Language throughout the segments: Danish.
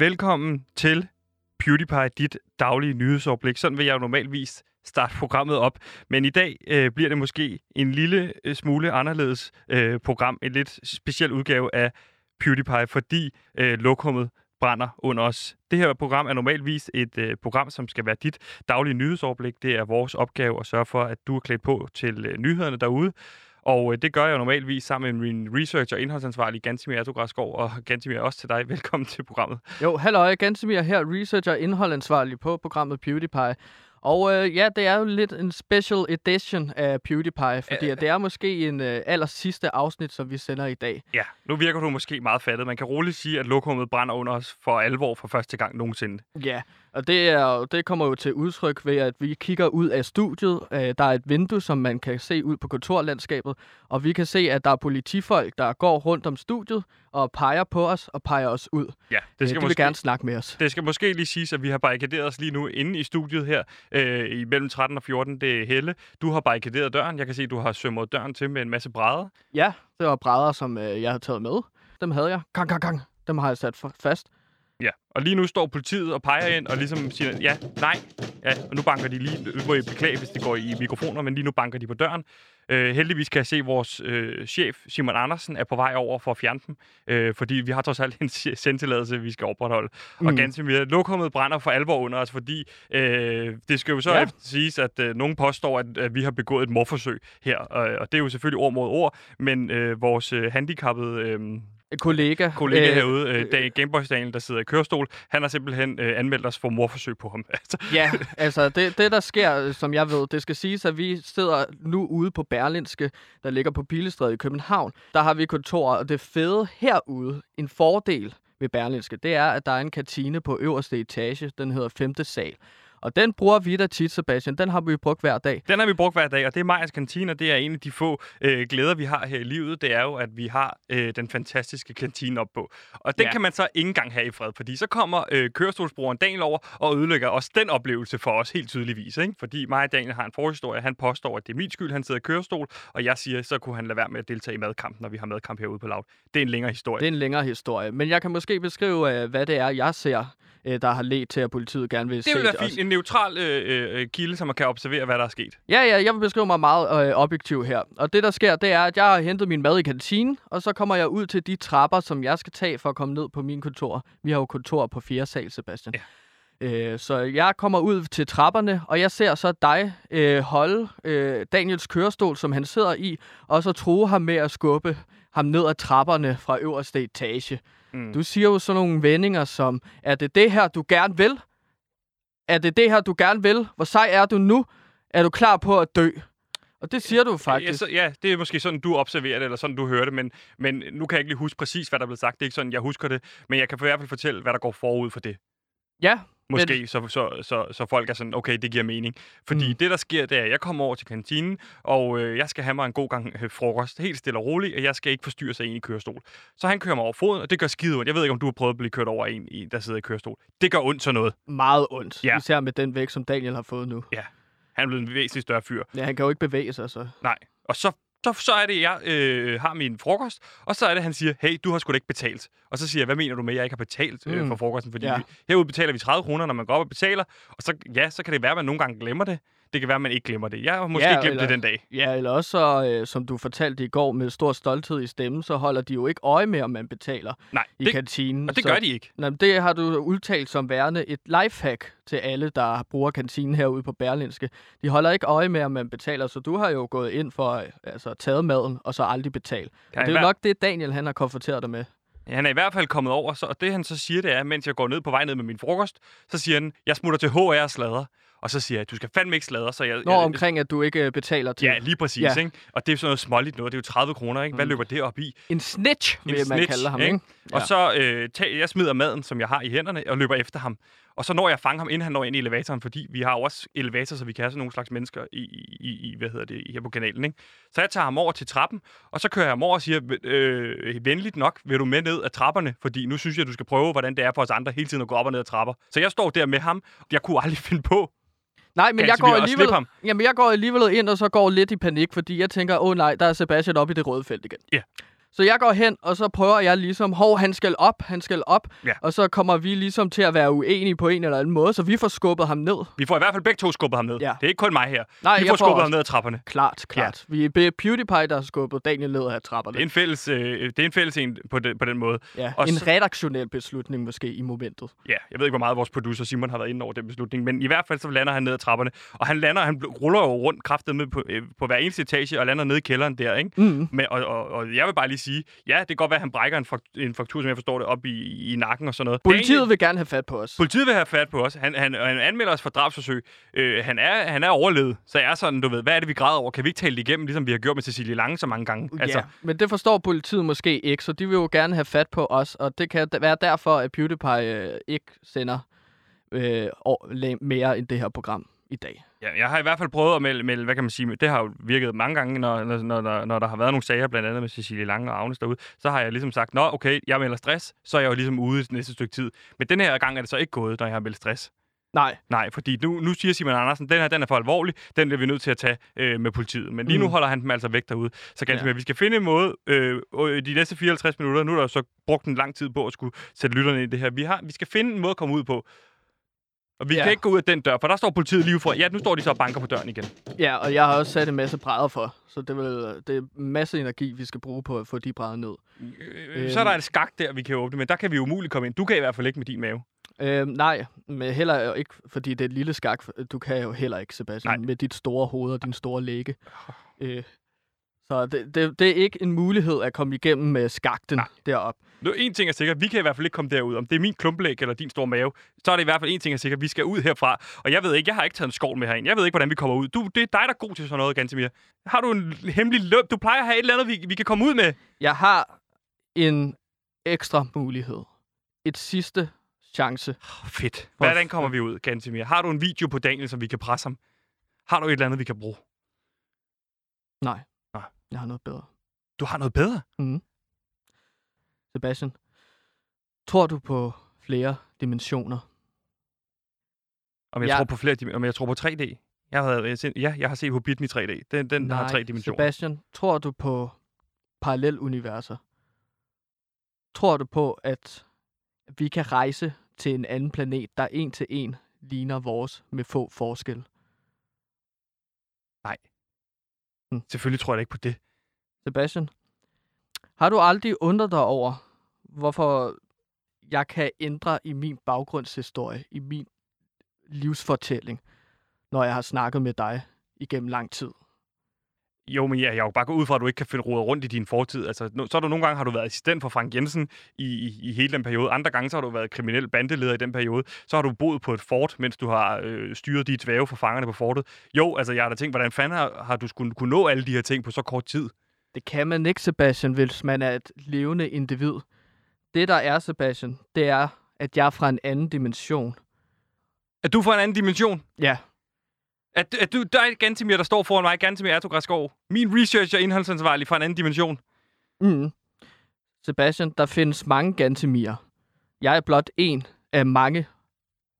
Velkommen til PewDiePie, dit daglige nyhedsoverblik. Sådan vil jeg jo normalvis starte programmet op. Men i dag øh, bliver det måske en lille øh, smule anderledes øh, program, en lidt speciel udgave af PewDiePie, fordi øh, lokummet brænder under os. Det her program er normalvis et øh, program, som skal være dit daglige nyhedsoverblik. Det er vores opgave at sørge for, at du er klædt på til øh, nyhederne derude. Og øh, det gør jeg jo normalvis sammen med min researcher og indholdsansvarlig Gantimir Ertugradskov. Og Gantimir, også til dig. Velkommen til programmet. Jo, halløj, Gantemir her, researcher og indholdansvarlig på programmet PewDiePie. Og øh, ja, det er jo lidt en special edition af PewDiePie, fordi uh, det er måske en øh, aller sidste afsnit, som vi sender i dag. Ja, nu virker du måske meget fattet. Man kan roligt sige, at lokummet brænder under os for alvor for første gang nogensinde. Ja, og det, er, det kommer jo til udtryk ved, at vi kigger ud af studiet. Øh, der er et vindue, som man kan se ud på kontorlandskabet, og vi kan se, at der er politifolk, der går rundt om studiet og peger på os og peger os ud. Ja, Det de skal, vil måske, gerne snakke med os. det skal måske lige siges, at vi har barrikaderet os lige nu inde i studiet her øh, mellem 13 og 14. Det er Helle. Du har barrikaderet døren. Jeg kan se, at du har sømmet døren til med en masse brædder. Ja, det var brædder, som øh, jeg havde taget med. Dem havde jeg. Gang, gang, gang. Dem har jeg sat fa- fast. Og lige nu står politiet og peger ind og ligesom siger, ja, nej, ja, og nu banker de lige, nu må I beklage, hvis det går i mikrofoner, men lige nu banker de på døren. Øh, heldigvis kan jeg se, at vores øh, chef, Simon Andersen, er på vej over for at fjerne dem, øh, fordi vi har trods alt en sendtilladelse, vi skal opretholde. Mm. Og ganske mere, lokummet brænder for alvor under os, fordi øh, det skal jo så Ja. siges, at øh, nogen påstår, at, at vi har begået et morforsøg her, og, og det er jo selvfølgelig ord mod ord, men øh, vores øh, handicappede... Øh, kollega. kollega øh, øh, herude, øh, Dag Gameboys Daniel, der sidder i kørestol, han har simpelthen øh, anmeldt os for morforsøg på ham. Altså, Ja, altså det, det der sker, øh, som jeg ved, det skal siges, at vi sidder nu ude på Berlinske, der ligger på Pilestræde i København. Der har vi kontor, og det fede herude, en fordel ved Berlinske, det er, at der er en kantine på øverste etage, den hedder 5. sal. Og den bruger vi da tit, Sebastian. Den har vi brugt hver dag. den har vi brugt hver dag, og det er Majas Kantine, og det er en af de få øh, glæder, vi har her i livet. Det er jo, at vi har øh, den fantastiske kantine op på. Og den Ja. kan man så ikke engang have i fred, fordi så kommer øh, kørestolsbrugeren Daniel over og ødelægger også den oplevelse for os helt tydeligvis. Ikke? Fordi mig og Daniel har en forhistorie. Han påstår, at det er min skyld, han sidder i kørestol, og jeg siger, så kunne han lade være med at deltage i madkampen, når vi har madkamp herude på Loud. Det er en længere historie. Det er en længere historie. Men jeg kan måske beskrive, øh, hvad det er, jeg ser, øh, der har ledt til, at politiet gerne vil det se vil være fint. En neutral øh, øh, kilde, som man kan observere, hvad der er sket. Ja, ja, jeg vil beskrive mig meget øh, objektiv her. Og det, der sker, det er, at jeg har hentet min mad i kantinen, og så kommer jeg ud til de trapper, som jeg skal tage for at komme ned på min kontor. Vi har jo kontor på 4. sal, Sebastian. Ja. Øh, så jeg kommer ud til trapperne, og jeg ser så dig øh, holde øh, Daniels kørestol, som han sidder i, og så true ham med at skubbe ham ned ad trapperne fra øverste etage. Mm. Du siger jo sådan nogle vendinger som, er det det her, du gerne vil? Er det det her, du gerne vil? Hvor sej er du nu? Er du klar på at dø? Og det siger du Ja, faktisk. så, ja, det er måske sådan, du observerer det, eller sådan, du hører det, men, men nu kan jeg ikke lige huske præcis, hvad der er blevet sagt. Det er ikke sådan, jeg husker det, men jeg kan i hvert fald fortælle, hvad der går forud for det. Ja, Måske, men... så, så, så, så folk er sådan, okay, det giver mening. Fordi Mm. det, der sker, det er, at jeg kommer over til kantinen, og øh, jeg skal have mig en god gang øh, frokost, helt stille og roligt, og jeg skal ikke forstyrre sig ind i kørestol. Så han kører mig over foden, og det gør skide ondt. Jeg ved ikke, om du har prøvet at blive kørt over en, i- der sidder i kørestol. Det gør ondt sådan noget. meget ondt. Ja. Især med den vægt, som Daniel har fået nu. Han er blevet en væsentlig større fyr. Ja, han kan jo ikke bevæge sig, så. Nej. Og så, så, så er det, jeg øh, har min frokost, og så er det, han siger, hey, du har sgu da ikke betalt. Og så siger jeg, hvad mener du med, at jeg ikke har betalt øh, Mm. for frokosten? Fordi Ja. ja. herude betaler vi 30 kroner, når man går op og betaler, og så, ja, så kan det være, at man nogle gange glemmer det. Det kan være, at man ikke glemmer det. Jeg har måske Ja, glemt eller- det den dag. Ja, eller også, så, øh, som du fortalte i går med stor stolthed i stemmen, så holder de jo ikke øje med, om man betaler Nej, i det, kantinen. og det så, gør de ikke. Men det har du udtalt som værende et lifehack til alle, der bruger kantinen herude på Berlinske. De holder ikke øje med, om man betaler, så du har jo gået ind for øh, altså, taget maden, og så aldrig betalt. Ja, det er jo nok det, Daniel han har konfronteret dig med. Han er i hvert fald kommet over, så, og det han så siger, det er, mens jeg går ned på vej ned med min frokost, så siger han, jeg smutter til HR slader. Og så siger jeg, du skal fandme ikke sladre. Så jeg, Når jeg, omkring, at du ikke øh, betaler til Ja, lige præcis. Ja. Ja. Ikke? Og det er sådan noget småligt noget. Det er jo 30 kroner. Ikke? Hvad Mm. løber det op i? en snitch, En vil man snitch, kalde ham, ikke? ikke? Og så øh, tag, jeg smider maden, som jeg har i hænderne, og løber efter ham. Og så når jeg fanger ham, inden han når ind i elevatoren, fordi vi har jo også elevator, så vi kan have sådan nogle slags mennesker i, i, i hvad hedder det, her på kanalen. Ikke? Så jeg tager ham over til trappen, og så kører jeg ham over og siger, øh, venligt nok, vil du med ned ad trapperne? Fordi nu synes jeg, du skal prøve, hvordan det er for os andre hele tiden at gå op og ned ad trapper. Så jeg står der med ham. Jeg kunne aldrig finde på. Nej, men jeg går, alligevel, jamen, jeg går alligevel ind, og så går lidt i panik, fordi jeg tænker, åh oh, nej, der er Sebastian oppe i det røde felt igen. Ja. Så jeg går hen, og så prøver jeg ligesom, hov, han skal op, han skal op. Ja. Og så kommer vi ligesom til at være uenige på en eller anden måde, så vi får skubbet ham ned. Vi får i hvert fald begge to skubbet ham ned. Ja. Det er ikke kun mig her. Nej, vi får får skubbet også- ham ned ad trapperne. Klart, klart. Ja. Vi er PewDiePie, der har skubbet Daniel ned ad trapperne. Det er en fælles, øh, det er en fælles en på, den, på den måde. ja, og en så- redaktionel beslutning måske i momentet. Ja, jeg ved ikke, hvor meget vores producer Simon har været inde over den beslutning, men i hvert fald så lander han ned ad trapperne, og han lander, han ruller jo rundt kraftet med på, øh, på hver eneste etage og lander nede i kælderen der, ikke? Mm. Men, og, og, og, jeg vil bare lige sige, ja, det kan godt være, at han brækker en, frakt, en fraktur, som jeg forstår det, op i, i nakken og sådan noget. Politiet egentlig- vil gerne have fat på os. Politiet vil have fat på os. Han, han, han anmelder os for drabsforsøg. Øh, han, er, han er overlevet. Så jeg er sådan, du ved, hvad er det, vi græder over? Kan vi ikke tale det igennem, ligesom vi har gjort med Cecilie Lange så mange gange? Altså, ja, men det forstår politiet måske ikke, så de vil jo gerne have fat på os, og det kan være derfor, at PewDiePie øh, ikke sender øh, mere end det her program i dag. Ja, jeg har i hvert fald prøvet at melde, melde, hvad kan man sige, det har jo virket mange gange, når, når, når, når, der har været nogle sager, blandt andet med Cecilie Lange og Agnes derude, så har jeg ligesom sagt, nå okay, jeg melder stress, så er jeg jo ligesom ude i næste stykke tid. Men den her gang er det så ikke gået, når jeg har meldt stress. Nej, Nej, fordi nu, nu siger Simon Andersen, den her den er for alvorlig, den bliver vi nødt til at tage øh, med politiet. Men lige mm. nu holder han dem altså væk derude. Så ganske Ja. ja. vi skal finde en måde, øh, øh, de næste 54 minutter, nu er der jo så brugt en lang tid på at skulle sætte lytterne i det her. Vi, har, vi skal finde en måde at komme ud på. Og vi Ja. kan ikke gå ud af den dør, for der står politiet lige for. Ja, nu står de så og banker på døren igen. ja, og jeg har også sat en masse brædder for, så det, vil, det er masse energi, vi skal bruge på at få de brædder ned. Øh, så er der et skak der, vi kan åbne, men der kan vi umuligt komme ind. Du kan i hvert fald ikke med din mave. Øh, nej, men heller ikke, fordi det er et lille skak. Du kan jo heller ikke, Sebastian, Nej. med dit store hoved og din store læge. Øh, så det, det, det er ikke en mulighed at komme igennem med skakten Nej. derop. Nu, en ting er sikkert, vi kan i hvert fald ikke komme derud. Om det er min klumplæg eller din store mave, så er det i hvert fald en ting er sikkert, vi skal ud herfra. Og jeg ved ikke, jeg har ikke taget en skål med herind. Jeg ved ikke, hvordan vi kommer ud. Du, det er dig, der er god til sådan noget, Gantemir. Har du en hemmelig løb? Du plejer at have et eller andet, vi, vi kan komme ud med. Jeg har en ekstra mulighed. Et sidste chance. Oh, fedt. Hvordan kommer vi ud, Gantemir? Har du en video på Daniel, som vi kan presse ham? Har du et eller andet, vi kan bruge? Nej. Nej. Jeg har noget bedre. Du har noget bedre? Sebastian, tror du på flere dimensioner? Om jeg, Ja. tror på flere, om jeg tror på 3D? Jeg har, jeg set- ja, jeg har set Hobbiten i 3D. Den, den har tre dimensioner. Sebastian, tror du på paralleluniverser? Tror du på, at vi kan rejse til en anden planet, der en til en ligner vores med få forskel? Selvfølgelig tror jeg da ikke på det. Sebastian, har du aldrig undret dig over, hvorfor jeg kan ændre i min baggrundshistorie, i min livsfortælling, når jeg har snakket med dig igennem lang tid? Jo, men ja, jeg er jo bare gået ud fra, at du ikke kan finde rodet rundt i din fortid. Altså, så er du nogle gange, har du været assistent for Frank Jensen i, i, i hele den periode. Andre gange, så har du været kriminel bandeleder i den periode. Så har du boet på et fort, mens du har øh, styret de dvæve for fangerne på fortet. Jo, altså, jeg har da tænkt, hvordan fanden har, har du skulle kunne nå alle de her ting på så kort tid? Det kan man ikke, Sebastian, hvis man er et levende individ. Det, der er, Sebastian, det er, at jeg er fra en anden dimension. Er du fra en anden dimension? Ja, Er, er du dig, Gantemir, der står foran mig, Gantemir Ertugræsgaard? Min researcher og indholdsansvarlig fra en anden dimension. mm. Sebastian, der findes mange Gantemir. Jeg er blot en af mange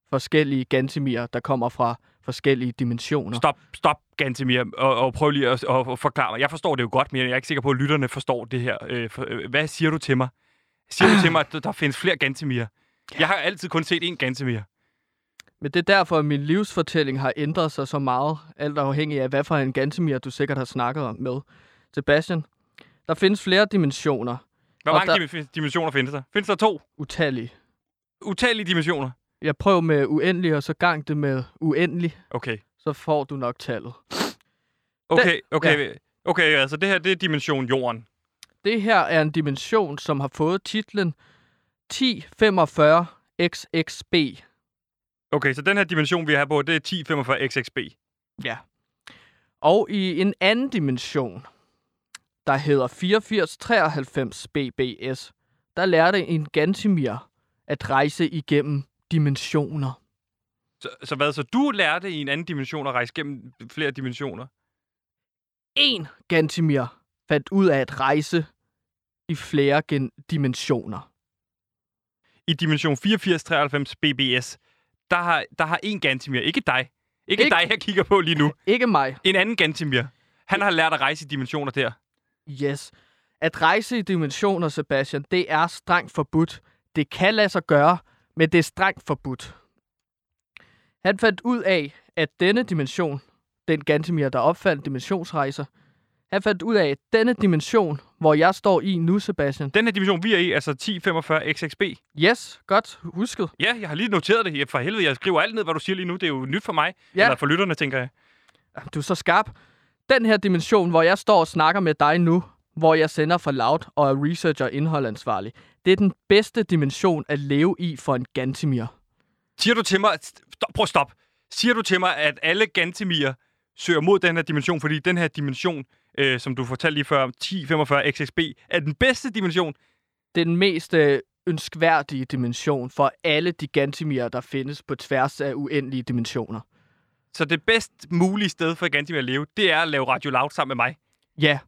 forskellige Gantemir, der kommer fra forskellige dimensioner. Stop, stop, Gantemir, og, og prøv lige at, at, at forklare mig. Jeg forstår det jo godt, men jeg er ikke sikker på, at lytterne forstår det her. Øh, for, øh, hvad siger du til mig? Siger du til mig, at der- findes flere Gantemir? Jeg har altid kun set én Gantemir. Men det er derfor, at min livsfortælling har ændret sig så meget, alt afhængig af, hvad for en Gantemir, du sikkert har snakket om med. Sebastian, der findes flere dimensioner. Hvor Og mange der... dimensioner findes der? Findes der to? Utallige. Utallige dimensioner? Jeg prøver med uendelig, og så gang det med uendelig, Okay. så får du nok tallet. Okay, okay. Okay, altså det her, det er dimension jorden. Det her er en dimension, som har fået titlen 1045 XXB. Okay, så den her dimension, vi har på, det er 1045 XXB. Ja. Og i en anden dimension, der hedder 8493 BBS, der lærte en Gantimir at rejse igennem dimensioner. Så, så hvad, så du lærte i en anden dimension at rejse gennem flere dimensioner? En Gantimir fandt ud af at rejse i flere gen- dimensioner. I dimension 8493 BBS, der har, der har en Gantimir, ikke dig. Ikke, Ikke- dig, jeg kigger på lige nu. Ikke mig. En anden Gantimir. Han har lært at rejse i dimensioner der. Yes. At rejse i dimensioner, Sebastian, det er strengt forbudt. Det kan lade sig gøre, men det er strengt forbudt. Han fandt ud af, at denne dimension, den Gantemir, der opfandt dimensionsrejser, han fandt ud af, at denne dimension, hvor jeg står i nu, Sebastian. Den her dimension, vi er i, altså 1045 XXB. Yes, godt husket. Ja, jeg har lige noteret det. For helvede, jeg skriver alt ned, hvad du siger lige nu. Det er jo nyt for mig. Ja. Eller for lytterne, tænker jeg. Du er så skarp. Den her dimension, hvor jeg står og snakker med dig nu, hvor jeg sender fra Loud og er researcher indholdansvarlig, det er den bedste dimension at leve i for en Gantimir. Siger du til mig... Stop, prøv at stop. Siger du til mig, at alle Gantemir søger mod den her dimension, fordi den her dimension, øh, som du fortalte lige før, 1045 XXB, er den bedste dimension? Det er den mest øh, ønskværdige dimension for alle de Gantimir, der findes på tværs af uendelige dimensioner. Så det bedst mulige sted for Gantemir at leve, det er at lave Radio Loud sammen med mig. Ja.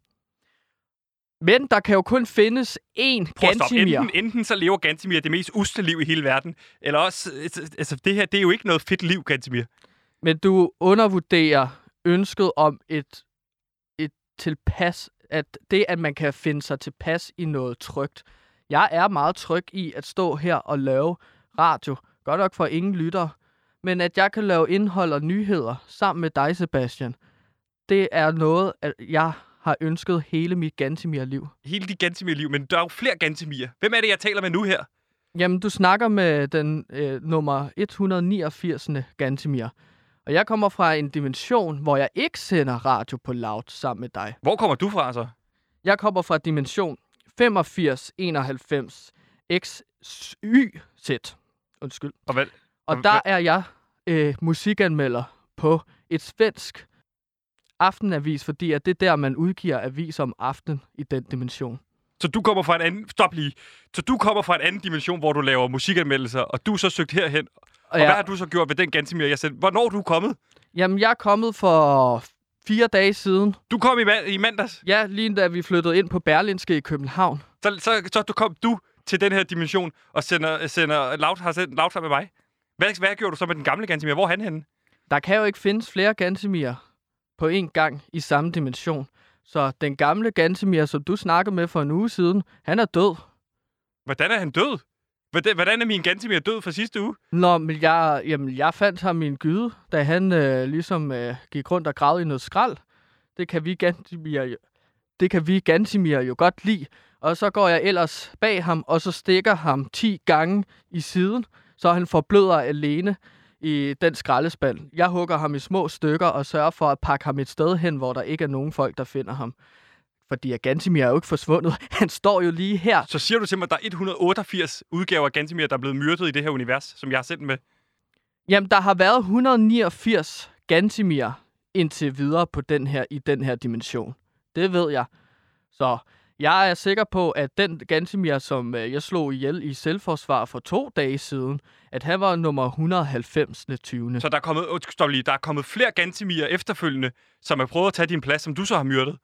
Men der kan jo kun findes én Prøv. Gantimir. Enten, enten så lever Gantemir det mest usle liv i hele verden, eller også... Altså, det her, det er jo ikke noget fedt liv, Gantemir. Men du undervurderer ønsket om et, et tilpas, at det, at man kan finde sig tilpas i noget trygt. Jeg er meget tryg i at stå her og lave radio. Godt nok for ingen lytter. Men at jeg kan lave indhold og nyheder sammen med dig, Sebastian, det er noget, at jeg har ønsket hele mit Gantimir-liv. Hele dit Gantemir-liv, men der er jo flere Gantemir. Hvem er det, jeg taler med nu her? Jamen, du snakker med den øh, nummer 189. Gantimir. Og jeg kommer fra en dimension, hvor jeg ikke sender radio på loud sammen med dig. Hvor kommer du fra, så? Jeg kommer fra dimension 8591 XYZ. Undskyld. Og hvad? Og der er jeg øh, musikanmelder på et svensk aftenavis, fordi at det er der, man udgiver aviser om aftenen i den dimension. Så du kommer fra en anden... Stop lige. Så du kommer fra en anden dimension, hvor du laver musikanmeldelser, og du er så søgt herhen. Og, og hvad har du så gjort ved den Gantemir, jeg sendte? Hvornår er du kommet? Jamen, jeg er kommet for fire dage siden. Du kom i, i mandags. Ja, lige da vi flyttede ind på Berlinske i København. Så, så, så du kom du til den her dimension og sender, sender Loud, har sendt sammen med mig. Hvad, hvad gjorde du så med den gamle Gantemir? Hvor er han henne? Der kan jo ikke findes flere Gantemir på én gang i samme dimension. Så den gamle Gantemir, som du snakkede med for en uge siden, han er død. Hvordan er han død? Hvordan, hvordan er min Gantemir død fra sidste uge? Nå, men jeg, jamen, jeg fandt ham i en gyde, da han øh, ligesom øh, gik rundt og gravede i noget skrald. Det kan vi Gantemir jo, det kan vi Gantemir jo godt lide. Og så går jeg ellers bag ham, og så stikker ham 10 gange i siden, så han forbløder alene i den skraldespand. Jeg hugger ham i små stykker og sørger for at pakke ham et sted hen, hvor der ikke er nogen folk, der finder ham. Fordi at Gantemir er jo ikke forsvundet. Han står jo lige her. Så siger du til mig, at der er 188 udgaver af Gantemir, der er blevet myrdet i det her univers, som jeg har sendt med. Jamen, der har været 189 Gantimir indtil videre på den her, i den her dimension. Det ved jeg. Så jeg er sikker på, at den Gantimir, som øh, jeg slog ihjel i selvforsvar for to dage siden, at han var nummer 190. 20. Så der er kommet, oh, stop lige, der er kommet flere Gantemir efterfølgende, som har prøvet at tage din plads, som du så har myrdet.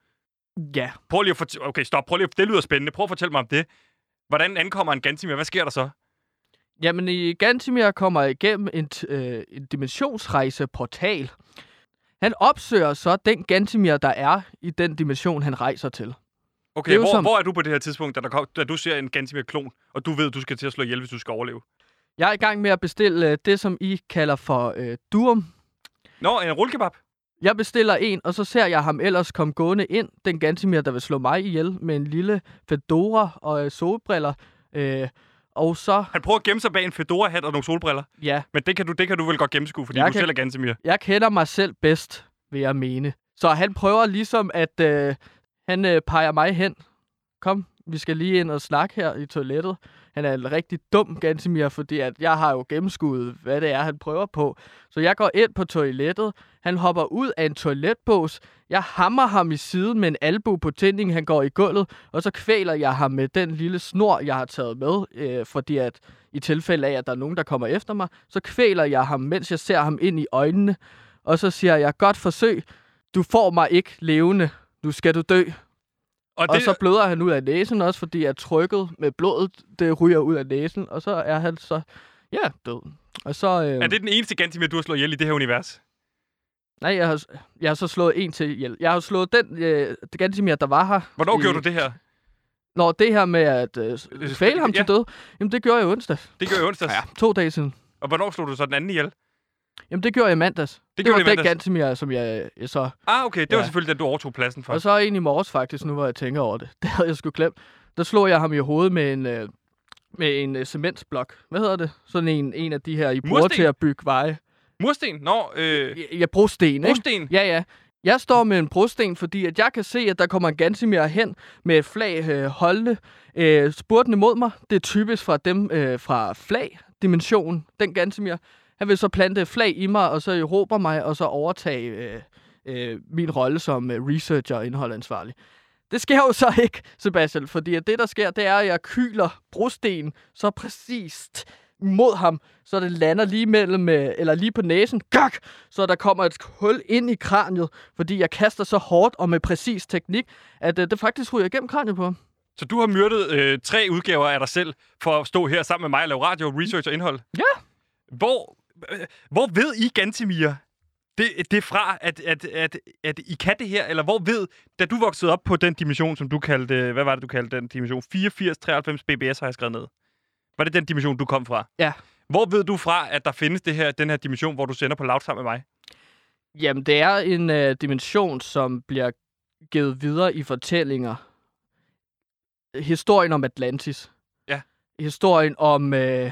Ja, Prøv lige at fortælle... Okay, stop. Prøv lige at... Det lyder spændende. Prøv at fortælle mig om det. Hvordan ankommer en Gantimir? Hvad sker der så? jamen i Gantimir kommer igennem en, øh, en dimensionsrejseportal. Han opsøger så den Gantimir, der er i den dimension, han rejser til. Okay, er hvor, som- hvor er du på det her tidspunkt, da, der kom, da du ser en Gantimir-klon, og du ved, at du skal til at slå ihjel, hvis du skal overleve? Jeg er i gang med at bestille øh, det, som I kalder for øh, Durum. Nå, en rullekebab. Jeg bestiller en, og så ser jeg ham ellers komme gående ind. Den Gantimir, der vil slå mig ihjel med en lille fedora og øh, solbriller. Øh, og så, Han prøver at gemme sig bag en fedora-hat og nogle solbriller. ja, Men det kan du, det kan du vel godt gennemskue, fordi Jeg du kan- selv er Gantimir. jeg kender mig selv bedst, vil jeg mene. Så han prøver ligesom, at øh, han øh, peger mig hen. Kom, vi skal lige ind og snakke her i toilettet. Han er en rigtig dum Gantimir, fordi at jeg har jo gennemskuddet, hvad det er, han prøver på. Så jeg går ind på toilettet. Han hopper ud af en toiletbås. Jeg hammer ham i siden med en albu på tændingen. Han går i gulvet, og så kvæler jeg ham med den lille snor, jeg har taget med. Øh, fordi at i tilfælde af, at der er nogen, der kommer efter mig, så kvæler jeg ham, mens jeg ser ham ind i øjnene. Og så siger jeg, godt forsøg. Du får mig ikke levende. Nu skal du dø. Og, Og det, så bløder han ud af næsen også, fordi at trykket med blodet, det ryger ud af næsen. Og så er han så, ja, død. Og så, øh, er det den eneste Gantimir, du har slået ihjel i det her univers? nej, jeg har, jeg har så slået en til ihjel. Jeg har slået den, øh, det Gantimir, der var her. Hvornår i- gjorde du det her? Når det her med at øh, fæle ham ja. til død, jamen det gjorde jeg onsdag. Det gjorde jeg onsdags. Ja, to dage siden. Og hvornår slog du så den anden ihjel? Jamen det gjorde jeg i mandags. Det, det var den? Gantemir, som jeg, jeg så... Ah, okay. Det var Ja. selvfølgelig den, du overtog pladsen for. Og så en i morges faktisk, nu hvor jeg tænker over det. Det havde jeg sgu glemt. Der slog jeg ham i hovedet med en, øh, med en øh, cementsblok. Hvad hedder det? Sådan en, en af de her, I bruger Mursten? til at bygge veje. Mursten? Nå, øh, Jeg, jeg bruger sten, ikke? brosten. Ja, ja. Jeg står med en brosten, fordi at jeg kan se, at der kommer en Gansimir hen med et flag øh, holdende, øh, spurtende mod mig. Det er typisk fra dem øh, fra flag-dimensionen, den Gansimir. Han vil så plante flag i mig, og så råber mig, og så overtage øh, øh, min rolle som øh, researcher og indholdansvarlig. Det sker jo så ikke, Sebastian, fordi at det, der sker, det er, at jeg kyler brosten så præcist mod ham, så det lander lige mellem, øh, eller lige på næsen, gak, så der kommer et hul ind i kraniet, fordi jeg kaster så hårdt og med præcis teknik, at øh, det faktisk ryger igennem kraniet på ham. Så du har myrdet øh, tre udgaver af dig selv for at stå her sammen med mig og lave radio, research og indhold? Ja. Hvor, hvor ved I, Gantimir, det, det er fra, at, at, at, at I kan det her? Eller hvor ved, da du voksede op på den dimension, som du kaldte, hvad var det, du kaldte den dimension? 8493 BBS har jeg skrevet ned. Var det den dimension, du kom fra? Ja. Hvor ved du fra, at der findes det her, den her dimension, hvor du sender på loud sammen med mig? Jamen, det er en øh, dimension, som bliver givet videre i fortællinger. Historien om Atlantis. Ja. Historien om øh,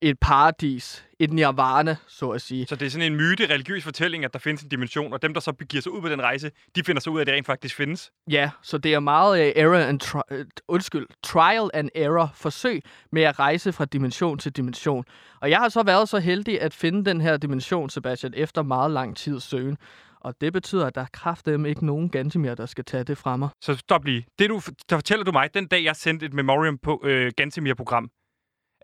et paradis. Et nirvana, så at sige. Så det er sådan en myte, religiøs fortælling, at der findes en dimension, og dem, der så begiver sig ud på den rejse, de finder så ud af, at det rent faktisk findes. Ja, så det er meget uh, error and tri- uh, undskyld, trial and error forsøg med at rejse fra dimension til dimension. Og jeg har så været så heldig at finde den her dimension, Sebastian, efter meget lang tid søgen. Og det betyder, at der er kraftedeme ikke nogen Gantemir, der skal tage det fra mig. Så stop lige. Det, du, der fortæller du mig, den dag, jeg sendte et memoriam på øh, Gantemir-program,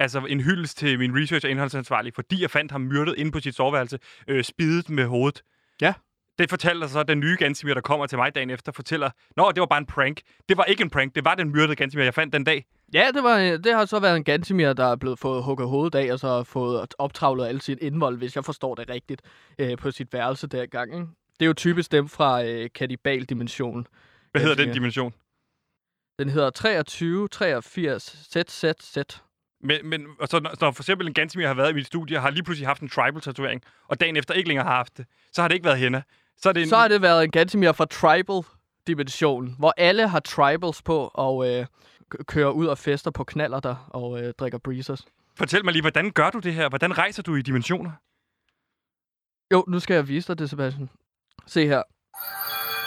altså en hyldest til min research- og indholdsansvarlig, fordi jeg fandt ham myrdet inde på sit soveværelse, øh, spidet med hovedet. Ja. Det fortæller så den nye Gantemir, der kommer til mig dagen efter, fortæller, Nå, det var bare en prank. Det var ikke en prank, det var den myrdede Gantemir, jeg fandt den dag. Ja, det, var, øh, det har så været en Gantemir, der er blevet fået hugget hovedet af, og så har fået optravlet alle sit indvold, hvis jeg forstår det rigtigt, øh, på sit værelse dergang. Ikke? Det er jo typisk dem fra øh, Kannibal-dimensionen. Hvad hedder den dimension? Den hedder 23, 83, ZZZ. Men, men og så, når, når for eksempel en Gantemir har været i mit studie, har lige pludselig haft en tribal-tatovering, og dagen efter ikke længere har haft det, så har det ikke været hende. Så er det en, Så har det været en Gantemir fra Tribal-dimensionen, hvor alle har tribals på og øh, kører ud og fester på knaller der og øh, drikker breezers. Fortæl mig lige, hvordan gør du det her? Hvordan rejser du i dimensioner? Jo, nu skal jeg vise dig det, Sebastian. Se her.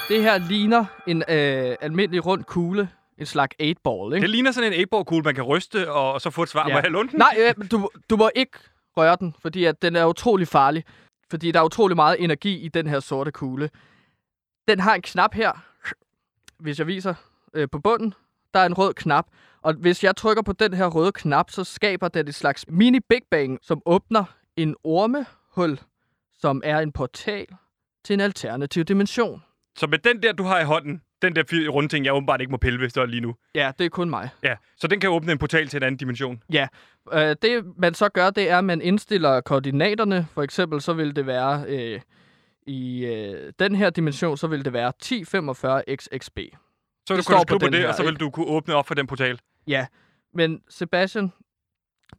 Det her ligner en øh, almindelig rund kugle. En slags 8-ball, ikke? Det ligner sådan en 8 kugle man kan ryste, og, og så få et svar. Ja. Må jeg låne den? Nej, øh, du, du må ikke røre den, fordi at den er utrolig farlig. Fordi der er utrolig meget energi i den her sorte kugle. Den har en knap her, hvis jeg viser øh, på bunden. Der er en rød knap, og hvis jeg trykker på den her røde knap, så skaber den et slags mini Big Bang, som åbner en ormehul, som er en portal til en alternativ dimension. Så med den der, du har i hånden, den der runde ting, jeg åbenbart ikke må pille, det er lige nu. Ja, det er kun mig. Ja, så den kan åbne en portal til en anden dimension. Øh, det man så gør, det er, at man indstiller koordinaterne. For eksempel så vil det være øh, i øh, den her dimension, så vil det være 1045 XXB. Så vil Det du kunne skrive på på det, her, og så vil ikke? du kunne åbne op for den portal. Ja, men Sebastian,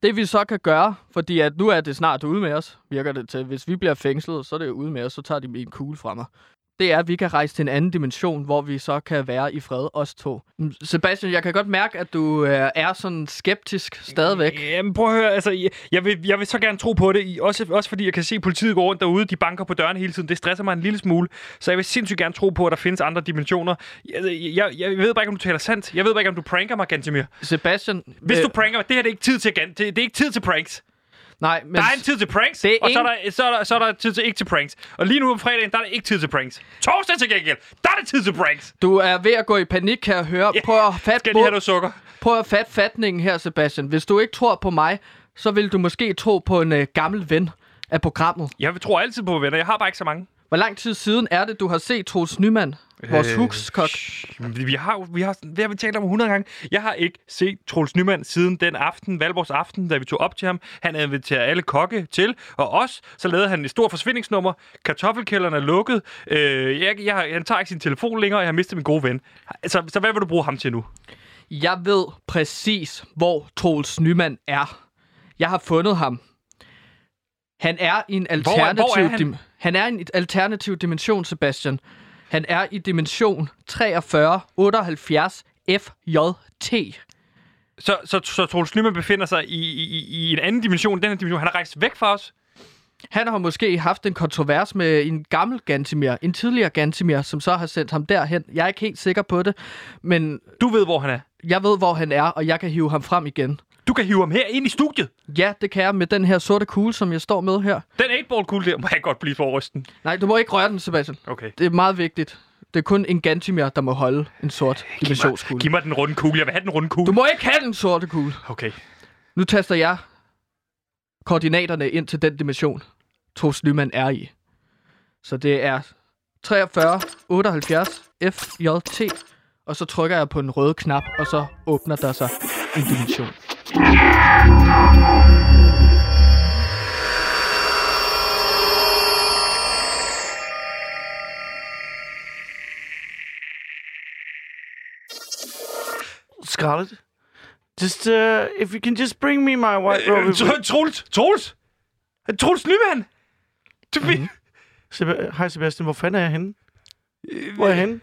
det vi så kan gøre, fordi at nu er det snart ude med os, virker det til. Hvis vi bliver fængslet, så er det ude med os, så tager de en kugle fra mig. Det er, at vi kan rejse til en anden dimension, hvor vi så kan være i fred, os to. Mm, Sebastian, jeg kan godt mærke, at du øh, er sådan skeptisk stadigvæk. Jamen prøv at høre, altså, jeg, jeg, vil, jeg vil så gerne tro på det, også, også fordi jeg kan se, at politiet går rundt derude, de banker på dørene hele tiden. Det stresser mig en lille smule, så jeg vil sindssygt gerne tro på, at der findes andre dimensioner. Jeg, jeg, jeg ved bare ikke, om du taler sandt. Jeg ved bare ikke, om du pranker mig, Gantemir. Sebastian, Hvis øh, du pranker mig, det her det er ikke tid til, det, det er ikke tid til pranks. Nej, men Der er en tid til pranks, Det er og så er, ingen- der, så, er der, så er der tid til ikke til pranks. Og lige nu om fredagen, der er der ikke tid til pranks. Torsdag til gengæld, der er der tid til pranks. du er ved at gå i panik, kan jeg høre. Ja, Prøv at fatte Skal lige have noget sukker? Prøv at fatte fatningen her, Sebastian. Hvis du ikke tror på mig, så vil du måske tro på en øh, gammel ven af programmet. Jeg tror altid på venner. Jeg har bare ikke så mange. Hvor lang tid siden er det, du har set Troels Nyman, vores øh, hukskok? Vi har, vi har, det har vi talt om 100 gange. Jeg har ikke set Troels Nyman siden den aften, Valborgs aften, da vi tog op til ham. Han inviterede alle kokke til, og os. Så lavede han et stort forsvindingsnummer. Kartoffelkælderen er lukket. Øh, jeg, jeg, han tager ikke sin telefon længere, og jeg har mistet min gode ven. Så, så hvad vil du bruge ham til nu? Jeg ved præcis, hvor Troels Nyman er. Jeg har fundet ham. Han er i en alternativ... hvor er han? Dim- han er i en alternativ dimension, Sebastian. Han er i dimension 43 78 FJT. Så, så, så Troels Nyman befinder sig i, i, i en anden dimension, den her dimension. Han har rejst væk fra os. Han har måske haft en kontrovers med en gammel Gantimir, en tidligere Gantimir, som så har sendt ham derhen. Jeg er ikke helt sikker på det, men Du ved, hvor han er. jeg ved, hvor han er, og jeg kan hive ham frem igen. Du kan hive ham her ind i studiet. Ja, det kan jeg med den her sorte kugle, som jeg står med her. Den 8-ball-kugle der må jeg godt blive for rysten. Nej, du må ikke røre den, Sebastian. Okay. Det er meget vigtigt. Det er kun en Gantimir, der må holde en sort dimensionskugle. Giv mig den runde kugle. Jeg vil have den runde kugle. Du må ikke have den sorte kugle. Okay. Nu taster jeg koordinaterne ind til den dimension, Troels Nyman er i. Så det er 43 78 FJT, og så trykker jeg på den røde knap, og så åbner der sig en dimension. Scarlett, just uh, if you can just bring me my white robe. Øh, Tro- Troels! Troels! Troels Nyman! Du, mm-hmm. Seb- Hej Sebastian, hvor fanden er jeg henne? Hvor er jeg henne?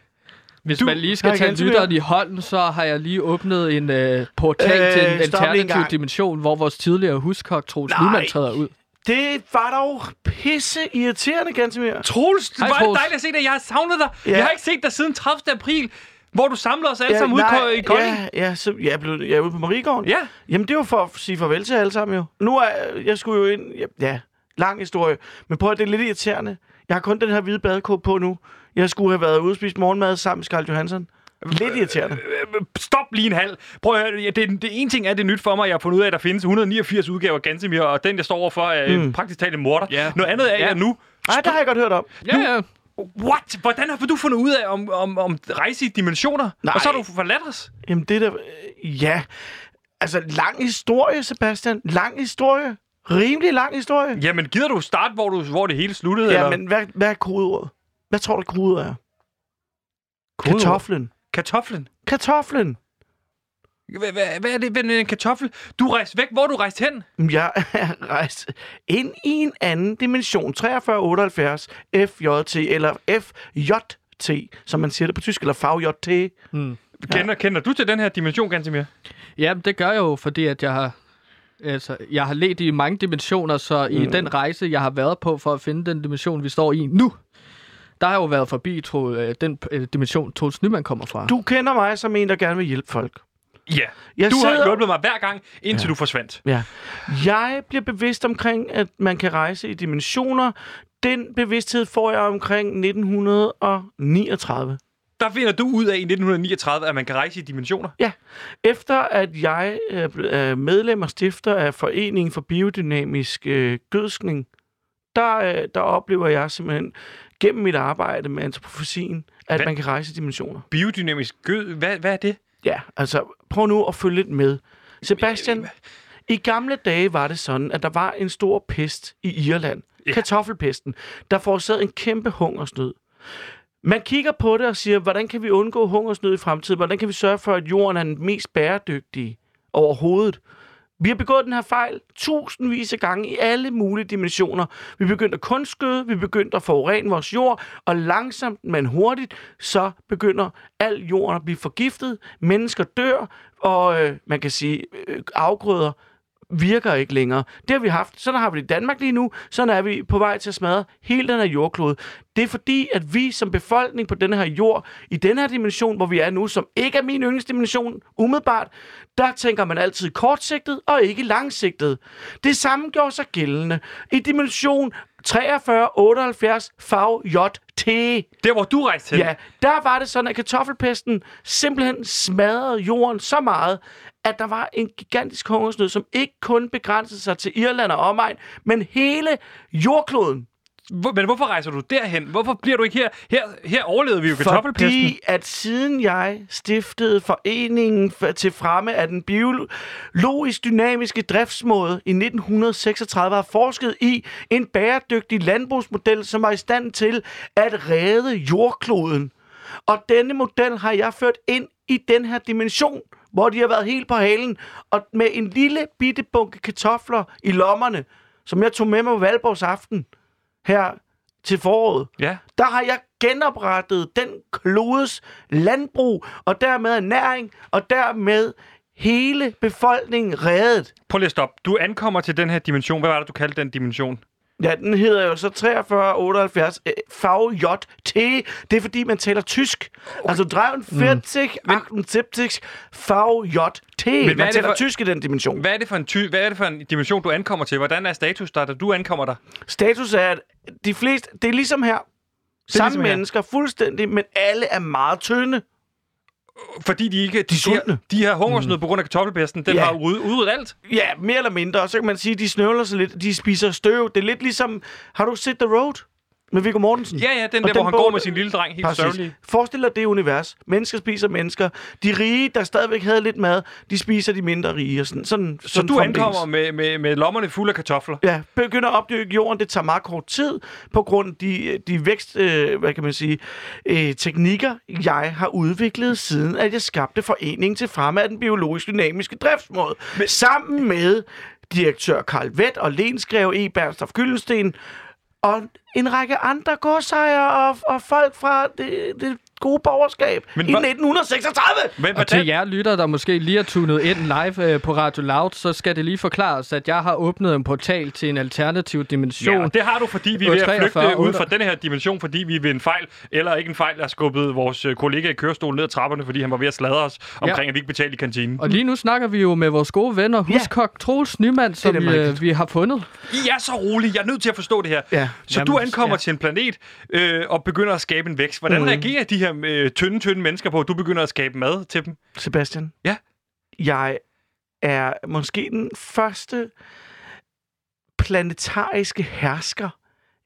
Hvis Du- man lige skal tage lytteren i hånden, så har jeg lige åbnet en øh, portal Øh, til en alternativ dimension, hvor vores tidligere huskok Troels. Nyman træder ud. Det var dog pisse irriterende, Gantemir. Troels, det var Troels. dejligt at se dig. Jeg har savnet dig. Ja. Jeg har ikke set dig siden 30. april, hvor du samlede os alle sammen ude nej, i Kolding. Ja, ja, så jeg er, blevet, jeg er ude på Mariegården. Ja. Jamen, det var for at sige farvel til alle sammen jo. Nu er jeg skulle jo ind... Ja, ja lang historie. Men prøv at det er lidt irriterende. Jeg har kun den her hvide badekåbe på nu. Jeg skulle have været ude og spise morgenmad sammen med Scarlett Johansson. Lidt irriterende. Øh, Stop lige en halv. Prøv at høre, det, det ene ting er, det er nyt for mig. Jeg har fundet ud af, at der findes 189 udgaver af Gantemir, og den, jeg står overfor, er mm. praktisk talt en morder. Ja. Noget andet er, Ja. jeg nu... Nej, det har jeg godt hørt om. Ja, ja. What? Hvordan har du fundet ud af om, om, om rejse i dimensioner? Nej. Og så har du forladt os? Jamen, det der... øh, Ja. Altså, lang historie, Sebastian. Lang historie. Rimelig lang historie. Jamen, gider du starte, hvor, du, hvor det hele sluttede? Ja, eller? men hvad, hvad er kodeordet? Hvad tror du, kodeordet er? Kodeord? Kartoflen. Kartoflen? Kartoflen. Hvad, hvad, hvad er det er en kartoffel? Du er rejst væk. Hvor du rejst hen? Jeg er rejst ind i en anden dimension. 4378 FJT, eller FJT, som man siger det på tysk, eller FJT. Mm. Kender, kender du til den her dimension, Gantemir? Ja, det gør jeg jo, fordi at jeg har, altså, jeg har let i mange dimensioner, så i den rejse, jeg har været på for at finde den dimension, vi står i nu, der har jo været forbi tro, øh, den øh, dimension, Troels Nyman kommer fra. Du kender mig som en, der gerne vil hjælpe folk. Ja. Jeg Du har sidder- hjulpet mig hver gang, indtil ja. du forsvandt. Ja. Jeg bliver bevidst omkring, at man kan rejse i dimensioner. Den bevidsthed får jeg omkring 1939. Der finder du ud af i 1939, at man kan rejse i dimensioner. Ja, efter at jeg ble- er medlem og stifter af Foreningen for Biodynamisk øh, Gødskning, der, øh, der oplever jeg simpelthen gennem mit arbejde med antropofysien, at Hvad? man kan rejse dimensioner. Biodynamisk gød. Hvad, hvad er det? Ja, altså prøv nu at følge lidt med. Sebastian, i gamle dage var det sådan, at der var en stor pest i Irland. Ja. Kartoffelpesten, der forårsagede en kæmpe hungersnød. Man kigger på det og siger, hvordan kan vi undgå hungersnød i fremtiden? Hvordan kan vi sørge for, at jorden er den mest bæredygtige overhovedet? Vi har begået den her fejl tusindvis af gange i alle mulige dimensioner. Vi begyndte at kunstgøde, vi begyndte at forurene vores jord, og langsomt, men hurtigt, så begynder al jorden at blive forgiftet. Mennesker dør, og øh, man kan sige, øh, afgrøder virker ikke længere. Det har vi haft. Sådan har vi det i Danmark lige nu. Sådan er vi på vej til at smadre hele den her jordklode. Det er fordi, at vi som befolkning på den her jord, i den her dimension, hvor vi er nu, som ikke er min yndlingsdimension umiddelbart, der tænker man altid kortsigtet og ikke langsigtet. Det samme gjorde sig gældende i dimension 4378 FJT. Der, hvor du rejste hen. Ja, der var det sådan, at kartoffelpesten simpelthen smadrede jorden så meget, at der var en gigantisk hungersnød, som ikke kun begrænsede sig til Irland og omegn, men hele jordkloden. Hvor, men hvorfor rejser du derhen? Hvorfor bliver du ikke her? Her, her overlevede vi jo kartoffelpesten. Fordi at siden jeg stiftede foreningen for, til fremme af den biologisk dynamiske driftsmåde i 1936 har forsket i en bæredygtig landbrugsmodel, som var i stand til at redde jordkloden. Og denne model har jeg ført ind i den her dimension, hvor de har været helt på halen, og med en lille bitte bunke kartofler i lommerne, som jeg tog med mig på Valborgs aften her til foråret, Ja. der har jeg genoprettet den klodes landbrug, og dermed ernæring, og dermed hele befolkningen reddet. Prøv lige at stoppe. Du ankommer til den her dimension. Hvad var det, du kaldte den dimension? Ja, den hedder jo så 4378 øh, VJT. Det er fordi, man taler tysk. Altså 43, 78, VJT. er Man taler for- tysk i den dimension. Hvad er, det for en ty- hvad er det for en dimension, du ankommer til? Hvordan er status der, da du ankommer der? Status er, at de fleste, det er ligesom her. Samme ligesom her. mennesker, fuldstændig, men alle er meget tynde. Fordi de ikke... De, de, har, de har hungersnød mm. på grund af kartoffelpesten. Den Ja. har ud- udryddet alt. Ja, mere eller mindre. Og så kan man sige, at de snøvler sig lidt. De spiser støv. Det er lidt ligesom... Har du set The Road? Med Viggo Mortensen? Ja, ja, den Og der, hvor han bog- går med sin lille dreng, helt sørgelig. Forestil dig det univers. Mennesker spiser mennesker. De rige, der stadigvæk havde lidt mad, de spiser de mindre rige. Og sådan, sådan, Så sådan du fremdeles. ankommer med, med, med lommerne fulde af kartofler. Ja, begynder at opdyrke jorden. Det tager meget kort tid på grund af de, de vækst, øh, hvad kan man sige, øh, teknikker, jeg har udviklet siden, at jeg skabte foreningen til fremme af den biologisk dynamiske driftsmåde. Men... Sammen med direktør Karl Vett og lensgreve E. Bernstof Gyldensten og en række andre godsejere og, og folk fra det, det gode borgerskab Men i hva- 1936. Men Og til jer lytter, der måske lige er tunet ind live øh, på Radio Loud, så skal det lige forklares, at jeg har åbnet en portal til en alternativ dimension. Ja, det har du, fordi vi er ved at 43, flygte ud fra den her dimension, fordi vi ved en fejl, eller ikke en fejl, har skubbet vores øh, kollega i kørestolen ned ad trapperne, fordi han var ved at sladre os omkring, at vi ikke betalte i kantinen. Og lige nu snakker vi jo med vores gode venner, huskok Troels Nyman, som nemlig vi, rigtigt. øh, vi har fundet. I er så rolige. Jeg er nødt til at forstå det her. Ja. Så Jamen, du ankommer ja. til en planet øh, og begynder at skabe en vækst. Hvordan Mhm. reagerer de her øh, tynde, tynde mennesker på, du begynder at skabe mad til dem? Sebastian? Ja? Jeg er måske den første planetariske hersker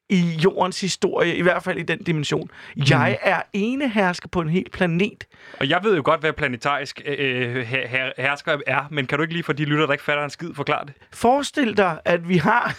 i jordens historie, i hvert fald i den dimension. Jeg er ene hersker på en hel planet. Og jeg ved jo godt, hvad planetarisk øh, her, her, hersker er, men kan du ikke lige for de lytter, der ikke fatter en skid, forklare det? Forestil dig, at vi har,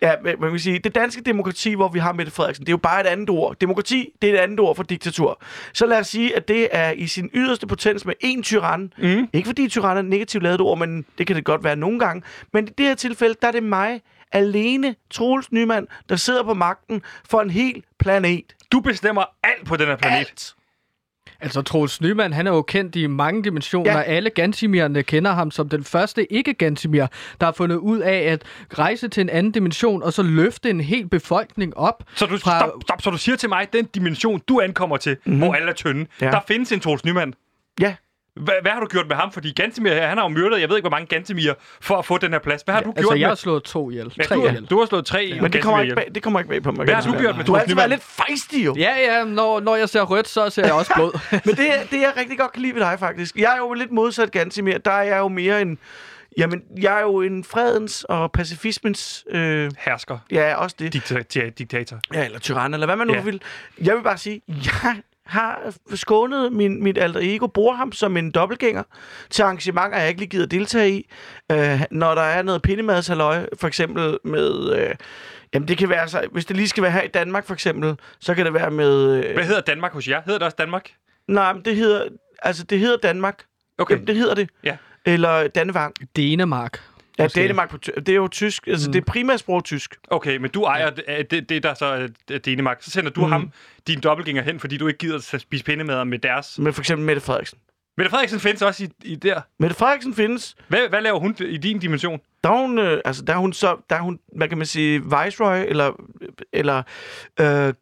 ja, man kan sige, det danske demokrati, hvor vi har Mette Frederiksen, det er jo bare et andet ord. Demokrati, det er et andet ord for diktatur. Så lad os sige, at det er i sin yderste potens med én tyran. Mm. Ikke fordi tyran er et negativt lavet ord, men det kan det godt være nogle gange. Men i det her tilfælde, der er det mig, alene, Troels Nyman, der sidder på magten for en hel planet. Du bestemmer alt på den her planet. Alt. Altså, Troels Nyman, han er jo kendt i mange dimensioner. Ja. Alle Gantimirerne kender ham som den første ikke-Gantimir, der har fundet ud af at rejse til en anden dimension, og så løfte en hel befolkning op. Så du, Fra- stop, stop, så du siger til mig, at den dimension, du ankommer til, mm-hmm. hvor alle er tynde. Ja. der findes en Troels Nyman. Ja, Hvad, hvad har du gjort med ham? Fordi Gantemir her, han har jo myrdet, jeg ved ikke, hvor mange Gantemir for at få den her plads. Hvad har du Altså, gjort jeg har med... slået to ihjel. Ja, Tre du, ihjel. du har slået tre ja, men det kommer, ikke bag, det kommer ikke bag på mig. Hvad har du gjort med Du har altid været lidt fejstig, jo. Ja, ja, når, når jeg ser rødt, så ser jeg også blod. Men det, er- det jeg rigtig godt kan lide ved dig, faktisk. Jeg er jo lidt modsat Gansimir. Der er jeg jo mere en... Jamen, jeg er jo en fredens og pacifismens... Øh, Hersker. ja, også det. Dikta- di- diktator. Ja, eller tyran, eller hvad man nu Ja. ja. vil. Jeg vil bare sige, jeg har skånet min, mit alter ego, bruger ham som en dobbeltgænger til arrangementer, jeg ikke lige gider deltage i. Øh, når der er noget pindemadshalløj, for eksempel med... Øh, jamen, det kan være så... Hvis det lige skal være her i Danmark, for eksempel, så kan det være med... Øh, Hvad hedder Danmark hos jer? Hedder det også Danmark? nej, men det hedder... Altså, det hedder Danmark. Okay. Jamen, det hedder det. Ja. Eller Dannevang. Danemark. Ja, Måske. Danemark på ty- det er jo tysk. Altså, mm. det er primært sprog tysk. Okay, men du ejer det, det, det der så er Denemark. Så sender du mm. Ham, din dobbeltgænger, hen, fordi du ikke gider at spise pindemad med deres. Med for eksempel Mette Frederiksen. Mette Frederiksen findes også i, i der. Mette Frederiksen findes. Hvad, hvad laver hun i din dimension? Der er hun, øh, altså, der er hun så, der er hun, hvad kan man sige, viceroy, eller, eller øh,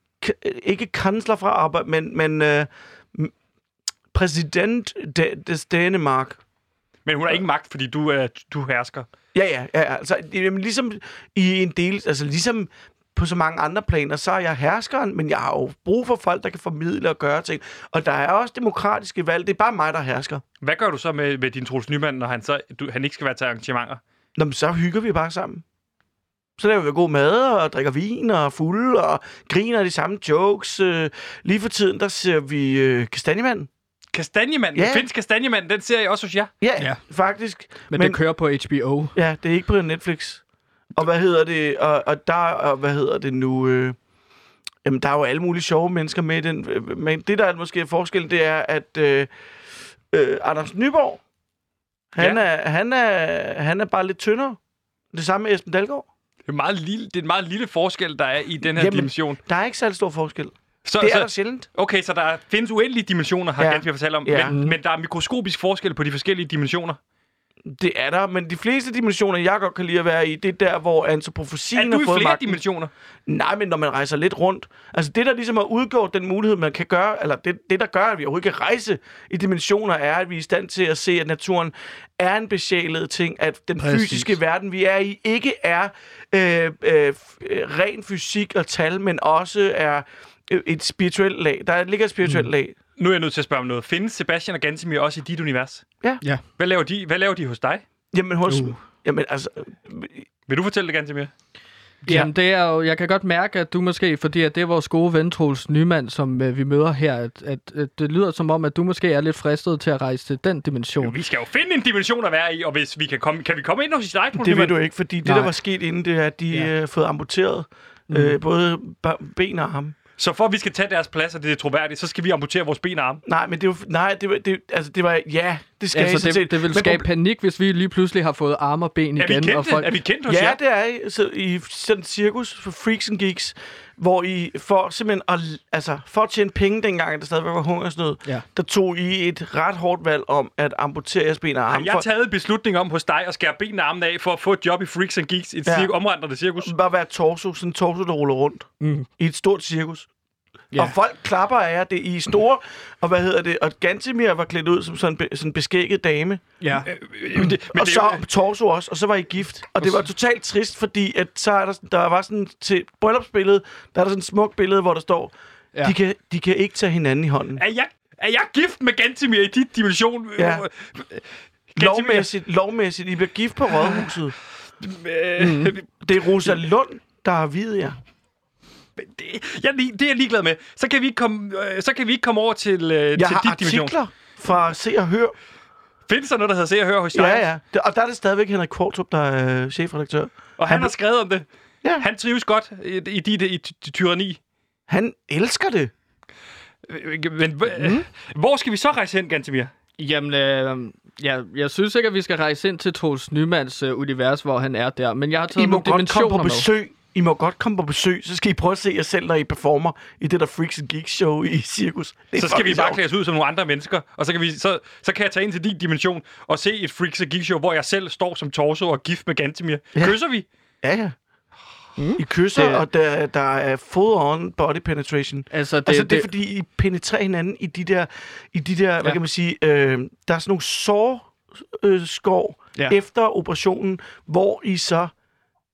ikke kansler fra arbejde, men, men øh, præsident de, des Danmark. Men hun har ikke magt, fordi du er du hersker. Ja, ja, ja. Altså, jamen, ligesom i en del, altså ligesom på så mange andre planer, så er jeg herskeren, men jeg har jo brug for folk, der kan formidle og gøre ting. Og der er også demokratiske valg. Det er bare mig, der hersker. Hvad gør du så med, med din Troels Nyman, når han, så, du, han ikke skal være til arrangementer? Nå, men så hygger vi bare sammen. Så laver vi god mad og drikker vin og fulde og griner de samme jokes. Øh, lige for tiden, der ser vi øh, Kastanjemanden. Kastanjemand. Ja. Ja. Findes Kastanjemand, den ser jeg også hos jer. Ja, Ja. ja, faktisk. Men, Men- det kører på HBO. Ja, det er ikke på Netflix. Og hvad hedder det? Og, og der, og hvad hedder det nu? Øh, jamen, der er jo alle mulige sjove mennesker med i den. øh, Men det, der er måske er forskellen, det er, at øh, øh, Anders Nyborg, Han, Ja. er, han, er, han er bare lidt tyndere. Det samme med Esben Dalgaard. Det er, meget lille, det er en meget lille forskel, der er i den her Jamen, dimension. Der er ikke særlig stor forskel. Så, Det er så, der sjældent. Okay, så der findes uendelige dimensioner, har Ja. Gansby fortalt om. Ja. Men, men der er mikroskopisk forskel på de forskellige dimensioner. Det er der, men de fleste dimensioner, jeg godt kan lide at være i, det er der, hvor Er antropofosien du har i fået flere magten. dimensioner? Nej, men når man rejser lidt rundt. Altså det, der ligesom har udgjort den mulighed, man kan gøre, eller det, det der gør, at vi overhovedet kan rejse i dimensioner, er, at vi er i stand til at se, at naturen er en besjælet ting, at den Præcis. Fysiske verden, vi er i, ikke er øh, øh, øh, ren fysik og tal, men også er et spirituelt lag. Der ligger et spirituelt mm. lag. Nu er jeg nødt til at spørge om noget. Findes Sebastian og Gansimir også i dit univers? Ja. Hvad laver de, hvad laver de hos dig? Jamen, hos, Uh. jamen altså, Vil du fortælle det, Gansimir? Jamen, det er jo, jeg kan godt mærke, at du måske, fordi at det er vores gode ven, Troels Nymand, som øh, vi møder her, at, at, at det lyder som om, at du måske er lidt fristet til at rejse til den dimension. Vi skal jo finde en dimension at være i, og hvis vi kan komme, kan vi komme ind hos dig? det ved du ikke, fordi det, Nej. der var sket inden, det er, at de Ja. ja. øh, fået amputeret mm. øh, både ba- ben og arme. Så for at vi skal tage deres plads, og det er troværdigt, så skal vi amputere vores ben og arme. Nej, men det var, nej, det var, det, altså, det var, ja, det skal Altså, set. det, det vil Men skabe panik, hvis vi lige pludselig har fået arme og ben Er vi, igen. kendt, og folk... er vi kendt hos Ja, jer? det er I. Så i sådan et cirkus for freaks and geeks, hvor I for simpelthen at, altså, for at tjene penge dengang, at der stadigvæk var hungersnød, Ja. der tog I et ret hårdt valg om at amputere jeres ben og Har arme. jeg taget en beslutning om hos dig at skære benene og armene af for at få et job i Freaks and Geeks, et Ja. cirkus, omrendrende cirkus? bare være torso, sådan en torso, der ruller rundt Mm. i et stort cirkus. Ja. Og folk klapper af jer, det er I store, og hvad hedder det, og Gantemir var klædt ud som sådan en be, sådan beskækket dame, Ja. Men det, men og det, så jo- torso også, og så var I gift. Og det var totalt trist, fordi at så er der, der var sådan til bryllupsbilledet, der er der sådan et smukt billede, hvor der står, Ja. de, kan, de kan ikke tage hinanden i hånden. er, jeg, er jeg gift med Gantemir i dit dimension? Ja. Øh, Lovmæssigt, lovmæssigt, I bliver gift på rådhuset. Øh, Mm. Det er Rosa Lund, der har videt jer. Det, jeg, er det er jeg ligeglad med. Så kan vi ikke komme, øh, så kan vi ikke komme over til, øh, Jeg til har dit dimension. artikler fra Se og Hør. Findes der noget, der hedder Se og Hør hos dig? Ja, ja. Det- Og der er det stadigvæk Henrik Kvartrup, der er øh, chefredaktør. Og han Han- har skrevet om det. Ja. Han trives godt i, i dit i, i tyranni. Han elsker det. Øh, Men mm. hvor skal vi så rejse hen, Gantemir? Jamen, øh, ja, jeg synes ikke, at vi skal rejse ind til Troels Nymands øh, univers, hvor han er der. Men jeg har I taget må nogle godt komme dimensioner på med. besøg. I må godt komme på besøg, så skal I prøve at se jer selv, når I performer i det der Freaks and Geeks show i Cirkus. Det Så skal vi bare klæde os ud som nogle andre mennesker, og så kan, vi, så, så kan jeg tage ind til din dimension og se et Freaks and Geeks show, hvor jeg selv står som torso og gift med Gantemir. Ja. Kysser vi? Ja, ja. Mm. I kysser, Det- og der, der er full-on body penetration. Altså, det, Altså, det, det er fordi, I penetrerer hinanden i de der, i de der ja. hvad kan man sige, øh, der er sådan nogle sår øh, skår ja. efter operationen, hvor I så,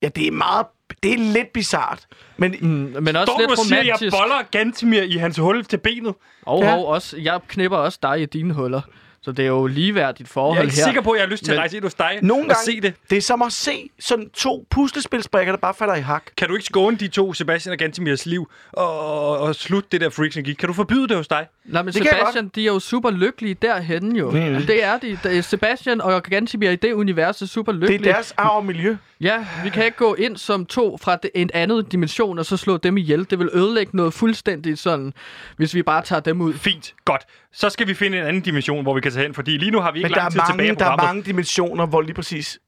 ja, det er meget, det er lidt bizart, men mm. Men også Står lidt du og siger, jeg boller Gantemir i hans hul til benet? Og, Ja. og også, jeg knipper også dig i dine huller. Så det er jo ligeværdigt forhold Jeg er ikke her. sikker på, at jeg har lyst til Men- at rejse ind hos dig nogle og gange, se det. det er som at se sådan to puslespilsbrikker, der bare falder i hak. Kan du ikke skåne de to, Sebastian og Gantemirs liv, og, og, og slutte det der Freaks Geeks? Kan du forbyde det hos dig? Nej, men Det Sebastian, de er jo super lykkelige derhenne jo. Mm. Det er de. Sebastian og Gantimir i det univers er super Det lykkelige. er deres arv og miljø. Ja, vi kan ikke gå ind som to fra det- en anden dimension og så slå dem ihjel. Det vil ødelægge noget fuldstændigt sådan, hvis vi bare tager dem ud. Fint, godt. Så skal vi finde en anden dimension, hvor vi kan tage hen, fordi lige nu har vi ikke Men der lang er, tid tilbage mange, i der er mange dimensioner, hvor lige præcis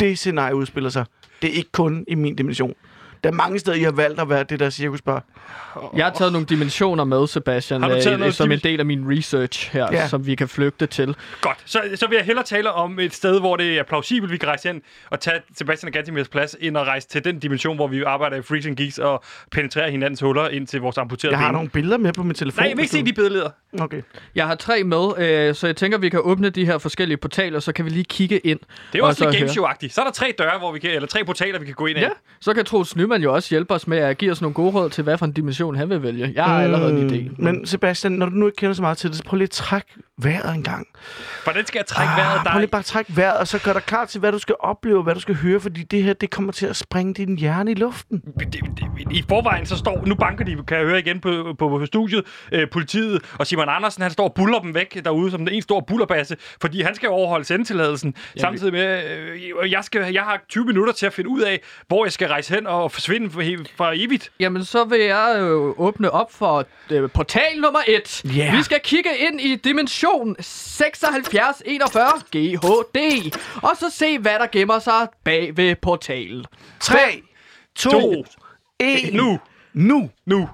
det scenarie udspiller sig. Det er ikke kun i min dimension. Der er mange steder, I har valgt at være det der cirkusbar. Jeg har taget nogle dimensioner med, Sebastian, Har du taget øh, noget som en del af min research her, Ja. som vi kan flygte til. Godt, så, så vil jeg hellere tale om et sted, hvor det er plausibelt, vi kan rejse hen og tage Sebastian og Gantemirs plads, end at rejse til den dimension, hvor vi arbejder i Freaks and Geeks og penetrerer hinandens huller ind til vores amputerede Jeg har ben. nogle billeder med på min telefon. Nej, jeg vil ikke se de billeder. Okay. Jeg har tre med, øh, så jeg tænker, vi kan åbne de her forskellige portaler, så kan vi lige kigge ind. Det er jo og også så lidt gameshow-agtigt. Så er der tre døre, hvor vi kan, eller tre portaler, vi kan gå ind af. Ja, så kan Troels Nyman jo også hjælpe os med at give os nogle gode råd til, hvad for en dimension han vil vælge. Jeg har allerede en idé. Mm, Men Sebastian, når du nu ikke kender så meget til det, så prøv lige at trække vejret en gang. Hvordan skal jeg trække vejret? Der prøv lige bare at trække vejret, og så gør dig klar til, hvad du skal opleve, hvad du skal høre, fordi det her, det kommer til at springe din hjerne i luften. I forvejen så står, nu banker de, kan jeg høre igen på, på, på studiet, øh, politiet, og Simon Andersen, han står og buller dem væk derude som en stor bullerbasse, fordi han skal overholde sendetilladelsen, samtidig med, øh, og jeg, skal, jeg har 20 minutter til at finde ud af, hvor jeg skal rejse hen og forsvinde for, for evigt. Jamen, så vil jeg øh, åbne op for øh, portal nummer 1. Ja. Vi skal kigge ind i dimension 7641 GHD, og så se, hvad der gemmer sig bag ved portalen. 3, 2, To. 1. Nu! Nu. Nu!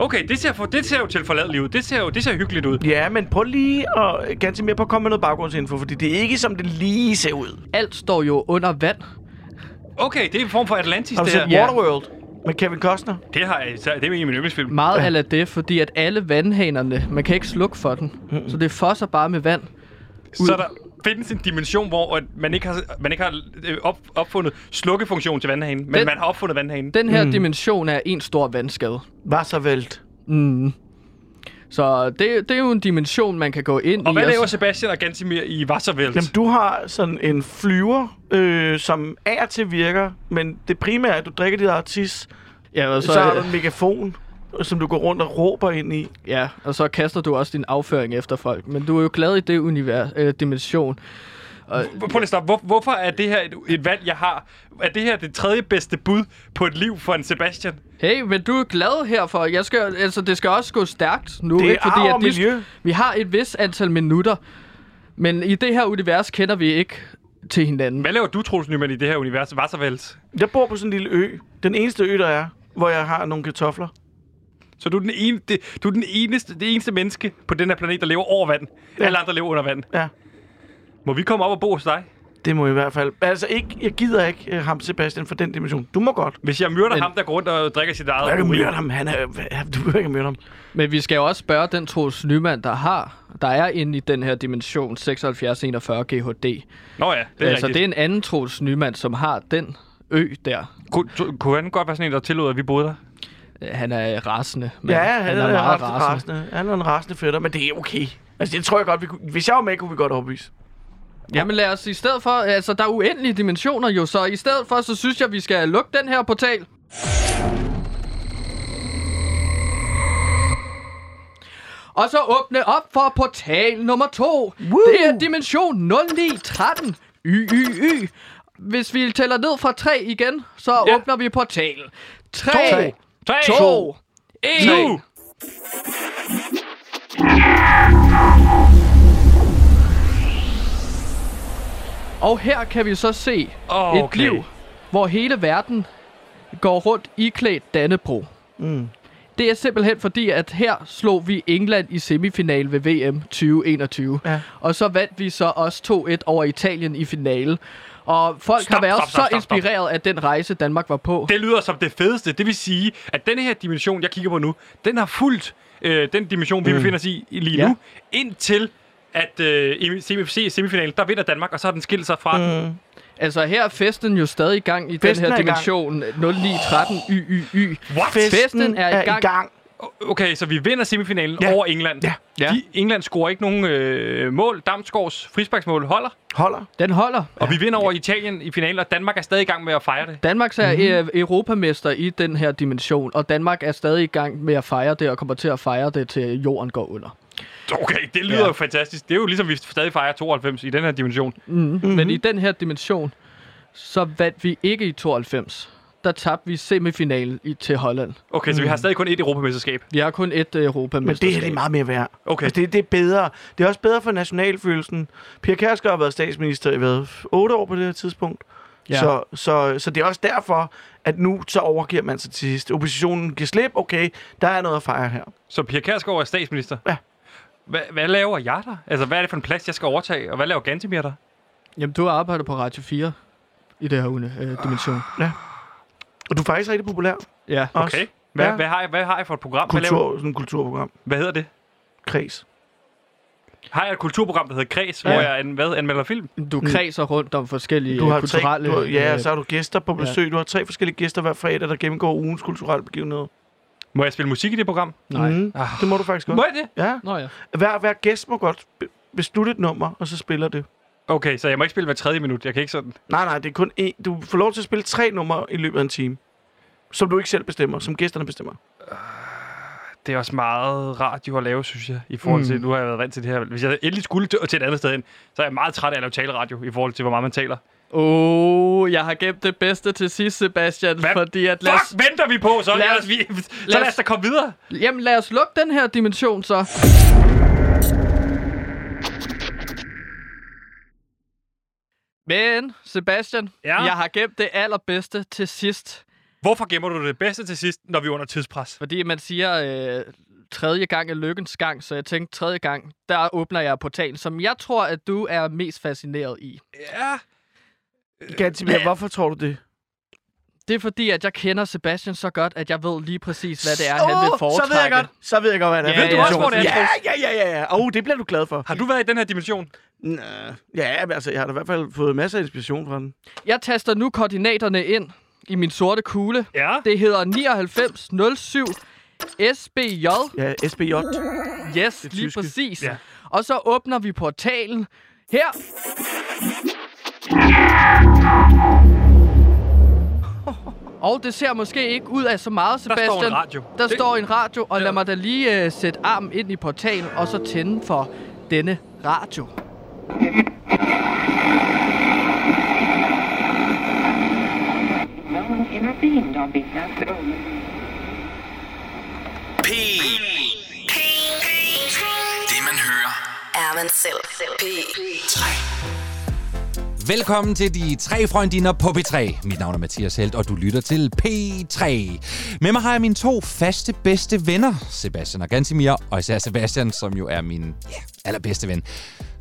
Okay, det ser, for, det ser jo til forladeligt ud. Det ser jo det ser hyggeligt ud. Ja, men prøv lige at ganske mere på at komme med noget baggrundsinfo, fordi det er ikke som det lige ser ud. Alt står jo under vand. Okay, det er en form for Atlantis, Har du det set her. Ja. Waterworld med Kevin Costner? Det, har jeg, det er en af mine yndlingsfilm. Meget af det, fordi at alle vandhanerne, man kan ikke slukke for den. Så det fosser bare med vand. Så der findes en dimension, hvor at man ikke har, man ikke har øh, op, opfundet slukkefunktion til vandhanen, men Den- man har opfundet vandhanen. Den her mm. dimension er en stor vandskade. Wasserwelt. Mm. Så det, det er jo en dimension, man kan gå ind Og i. hvad laver. Sebastian og Gansimir i Wasserwelt? Jamen, du har sådan en flyver, øh, som og til virker, men det primære er, at du drikker dit eget tis. Ja, og Så, så, har du en megafon, som du går rundt og råber ind i. ja, og så kaster du også din afføring efter folk. Men du er jo glad i det univers, øh, dimension. Og, Prøv lige at stoppe. Hvor, hvorfor er det her et, et valg, jeg har? Er det her det tredje bedste bud på et liv for en Sebastian? hey, men du er glad herfor. Jeg skal, altså, det skal også gå stærkt nu. Det er ikke? Fordi at miljø. Vi har et vis antal minutter. Men i det her univers kender vi ikke til hinanden. Hvad laver du, Troels Nyman, i det her univers? Wasserwelt? Jeg bor på sådan en lille ø. Den eneste ø, der er, hvor jeg har nogle kartofler. Så du er, den ene, det, du er den eneste, det eneste menneske på den her planet, der lever over vand. Ja. Alle andre lever under vand. Ja, Må vi komme op og bo hos dig? det må i hvert fald. Altså, ikke, jeg gider ikke uh, ham, Sebastian, for den dimension. Du må godt. Hvis jeg myrder Men- ham, der går rundt og drikker sit eget Du kan myrde ham. Han er, hvad- du behøver ikke myrde ham. Men vi skal jo også spørge den Troels Nyman, der har, der er inde i den her dimension 7641 GHD. Nå ja, det er altså, rigtigt. det er en anden Troels Nyman, som har den ø der. Tu- kunne han godt være sådan en, der tillod, at vi boede der? Øh, Han er rasende. Men Ja, han, han er, er meget ret rasende. Han er en rasende fætter, men det er okay. Altså, det tror jeg godt, vi kunne, hvis jeg var med, kunne vi godt overbevise. Jamen lad os i stedet for, altså der er uendelige dimensioner jo, så i stedet for, så synes jeg, vi skal lukke den her portal. Og så åbne op for portal nummer to. Woo! Det er dimension 0913. Y, y, y. Hvis vi tæller ned fra 3 igen, så Ja. åbner vi portalen. 3, Tre, 2, to, 1. nu! Og her kan vi så se Åh, et okay. liv, hvor hele verden går rundt iklædt Dannebro. Mm. Det er simpelthen fordi, at her slog vi England i semifinal ved VM 2021. Ja. Og så vandt vi så også 2-1 over Italien i finale. Og folk Stop, har været stop, stop, så stop, stop. inspireret af den rejse, Danmark var på. Det lyder som det fedeste. Det vil sige, at denne her dimension, jeg kigger på nu, den har fulgt øh, den dimension, vi mm. befinder os i lige Ja. nu, indtil at øh, i semi- semifinalen, der vinder Danmark, og så har den skilt sig fra mm. den. Altså her er festen jo stadig i gang i Festen den er her dimension 0913 YYY. What? Festen er i gang. i gang. Okay, så vi vinder semifinalen Ja. over England. Ja. Ja. De, England scorer ikke nogen øh, mål. Damsgaards frisparksmål holder. Holder. Den holder. Og vi vinder over Italien i finalen, og Danmark er stadig i gang med at fejre det. Danmark er Mhm. mm. europamester i den her dimension, og Danmark er stadig i gang med at fejre det, og kommer til at fejre det, til jorden går under. Okay, det lyder Ja. ja. jo fantastisk. Det er jo ligesom, vi stadig fejrer 92 i den her dimension. Mm. Mm-hmm. Men i den her dimension, så vandt vi ikke i 92. Der tabte vi semifinalen i, til Holland. Okay, så vi har stadig kun ét europamesterskab. Vi har kun et uh, Men europamesterskab. det her det er meget mere værd. Okay. Altså, det, det er bedre. Det er også bedre for nationalfølelsen. Pia Kærsgaard har været statsminister i hvad, 8 år på det her tidspunkt. Ja. Ja. Så, så, så det er også derfor, at nu så overgiver man sig til sidst. Oppositionen giver slip. Okay, der er noget at fejre her. Så Pia Kærsgaard er statsminister? Ja. Hva, hvad laver jeg der? Altså, hvad er det for en plads, jeg skal overtage? Og hvad laver Gantemir der? Jamen, du arbejder på Radio 4 i det her uh, dimension. Og du er faktisk rigtig populær. Ja. Også. Okay. Hvad, Ja. ja. hvad, har, jeg, hvad har jeg for et program? Hvad, Kultur, sådan et kulturprogram. hvad hedder det? Kreds. Har jeg et kulturprogram, der hedder Kreds, Ja. ja. hvor jeg an, hvad, anmelder film? Du kredser rundt om forskellige Du har tre, kulturelle... du har, ja, øh, så har du gæster på besøg. Du har tre forskellige gæster hver fredag, der gennemgår ugens kulturelle begivenheder. Må jeg spille musik i det program? Nej. Mm, Ah. det må du faktisk godt. Må jeg det? Ja. Nå ja. Hver, hver gæst må godt be- beslutte et nummer, og så spiller det. Okay, så jeg må ikke spille hver tredje minut. Jeg kan ikke sådan... Nej, nej, det er kun én. Du får lov til at spille tre numre i løbet af en time. Som du ikke selv bestemmer, som gæsterne bestemmer. Det er også meget radio at lave, synes jeg, i forhold til, Mm. nu har jeg været vant til det her. Hvis jeg endelig skulle til, til et andet sted hen, så er jeg meget træt af at lave taleradio, i forhold til, hvor meget man taler. Åh, oh, jeg har gemt det bedste til sidst, Sebastian, Hvad? fordi at lad os, Fuck, venter vi på, så Lad lad os- os, vi, så lad lad os- os da komme videre. jamen, lad os lukke den her dimension så. Men, Sebastian, Ja? jeg har gemt det allerbedste til sidst. Hvorfor gemmer du det bedste til sidst, når vi er under tidspres? Fordi man siger, øh, tredje gang er lykkens gang, så jeg tænkte, tredje gang, der åbner jeg portalen, som jeg tror, at du er mest fascineret i. Ja. Gantimir, hvorfor tror du det? Det er fordi, at jeg kender Sebastian så godt, at jeg ved lige præcis, hvad det er, han vil foretrække. Så ved jeg godt. Så ved jeg godt, hvad det er. Ja, Ved du også, dimension. hvor det er, Ja, ja, ja, ja. ja. Åh, oh, det bliver du glad for. Har du været i den her dimension? Nå, Ja, altså, jeg har da i hvert fald fået masser af inspiration fra den. Jeg taster nu koordinaterne ind i min sorte kugle. Ja. Det hedder 9907 SBJ. Ja, SBJ. Yes, Det lige tyske. præcis. Ja. Og så åbner vi portalen her. Og det ser måske ikke ud af så meget, Der Sebastian. står en radio. Der Det- står en radio, og lad mig da lige uh, sætte armen ind i portalen, og så tænde for denne radio. Of P. Det man hører. er man selv. P3. Velkommen til de tre freundinder på P3. Mit navn er Mathias Helt, og du lytter til P3. Med mig har jeg mine to faste bedste venner, Sebastian og Gansimir, og især Sebastian, som jo er min ja, allerbedste ven.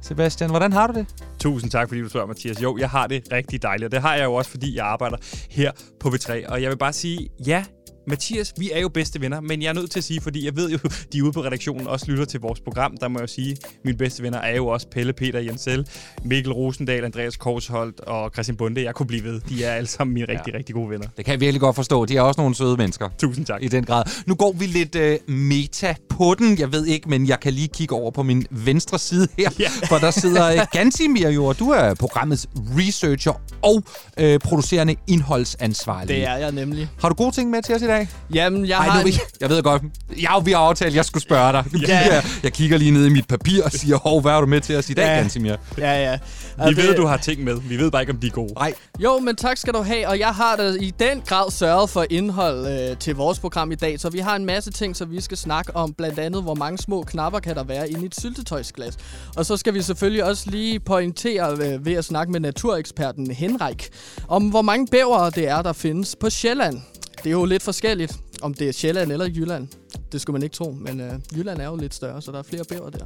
Sebastian, hvordan har du det? Tusind tak, fordi du spørger, Mathias. Jo, jeg har det rigtig dejligt, og det har jeg jo også, fordi jeg arbejder her på V3. Og jeg vil bare sige, ja, Mathias, vi er jo bedste venner, men jeg er nødt til at sige, fordi jeg ved jo, de ude på redaktionen også lytter til vores program, der må jeg jo sige, mine bedste venner er jo også Pelle, Peter, Jensel, Mikkel Rosendal, Andreas Korsholt og Christian Bunde. Jeg kunne blive ved. De er alle sammen mine rigtig, ja. rigtig gode venner. Det kan jeg virkelig godt forstå. De er også nogle søde mennesker. Tusind tak. I den grad. Nu går vi lidt øh, meta på den. Jeg ved ikke, men jeg kan lige kigge over på min venstre side her. Ja. For der sidder øh, Gansimir jo, og du er programmets researcher og øh, producerende indholdsansvarlig. Det er jeg nemlig. Har du gode ting med til os i dag? Jamen, jeg Ej, har nu, en... jeg, ved godt. Ja, vi har aftalt, at jeg skulle spørge dig. Nu Ja. kigger jeg, jeg kigger lige ned i mit papir og siger, hov, hvad er du med til os i dag, Ja. Gansimir? Ja, ja. Vi ved, du har ting med. Vi ved bare ikke, om de er gode. Nej, Jo, men tak skal du have, og jeg har da i den grad sørget for indhold øh, til vores program i dag, så vi har en masse ting, som vi skal snakke om, blandt andet, hvor mange små knapper kan der være inde i et syltetøjsglas. Og så skal vi selvfølgelig også lige pointere øh, ved at snakke med natureksperten Henrik, om hvor mange bævere det er, der findes på Sjælland. Det er jo lidt forskelligt, om det er Sjælland eller Jylland. Det skulle man ikke tro, men øh, Jylland er jo lidt større, så der er flere bæver der.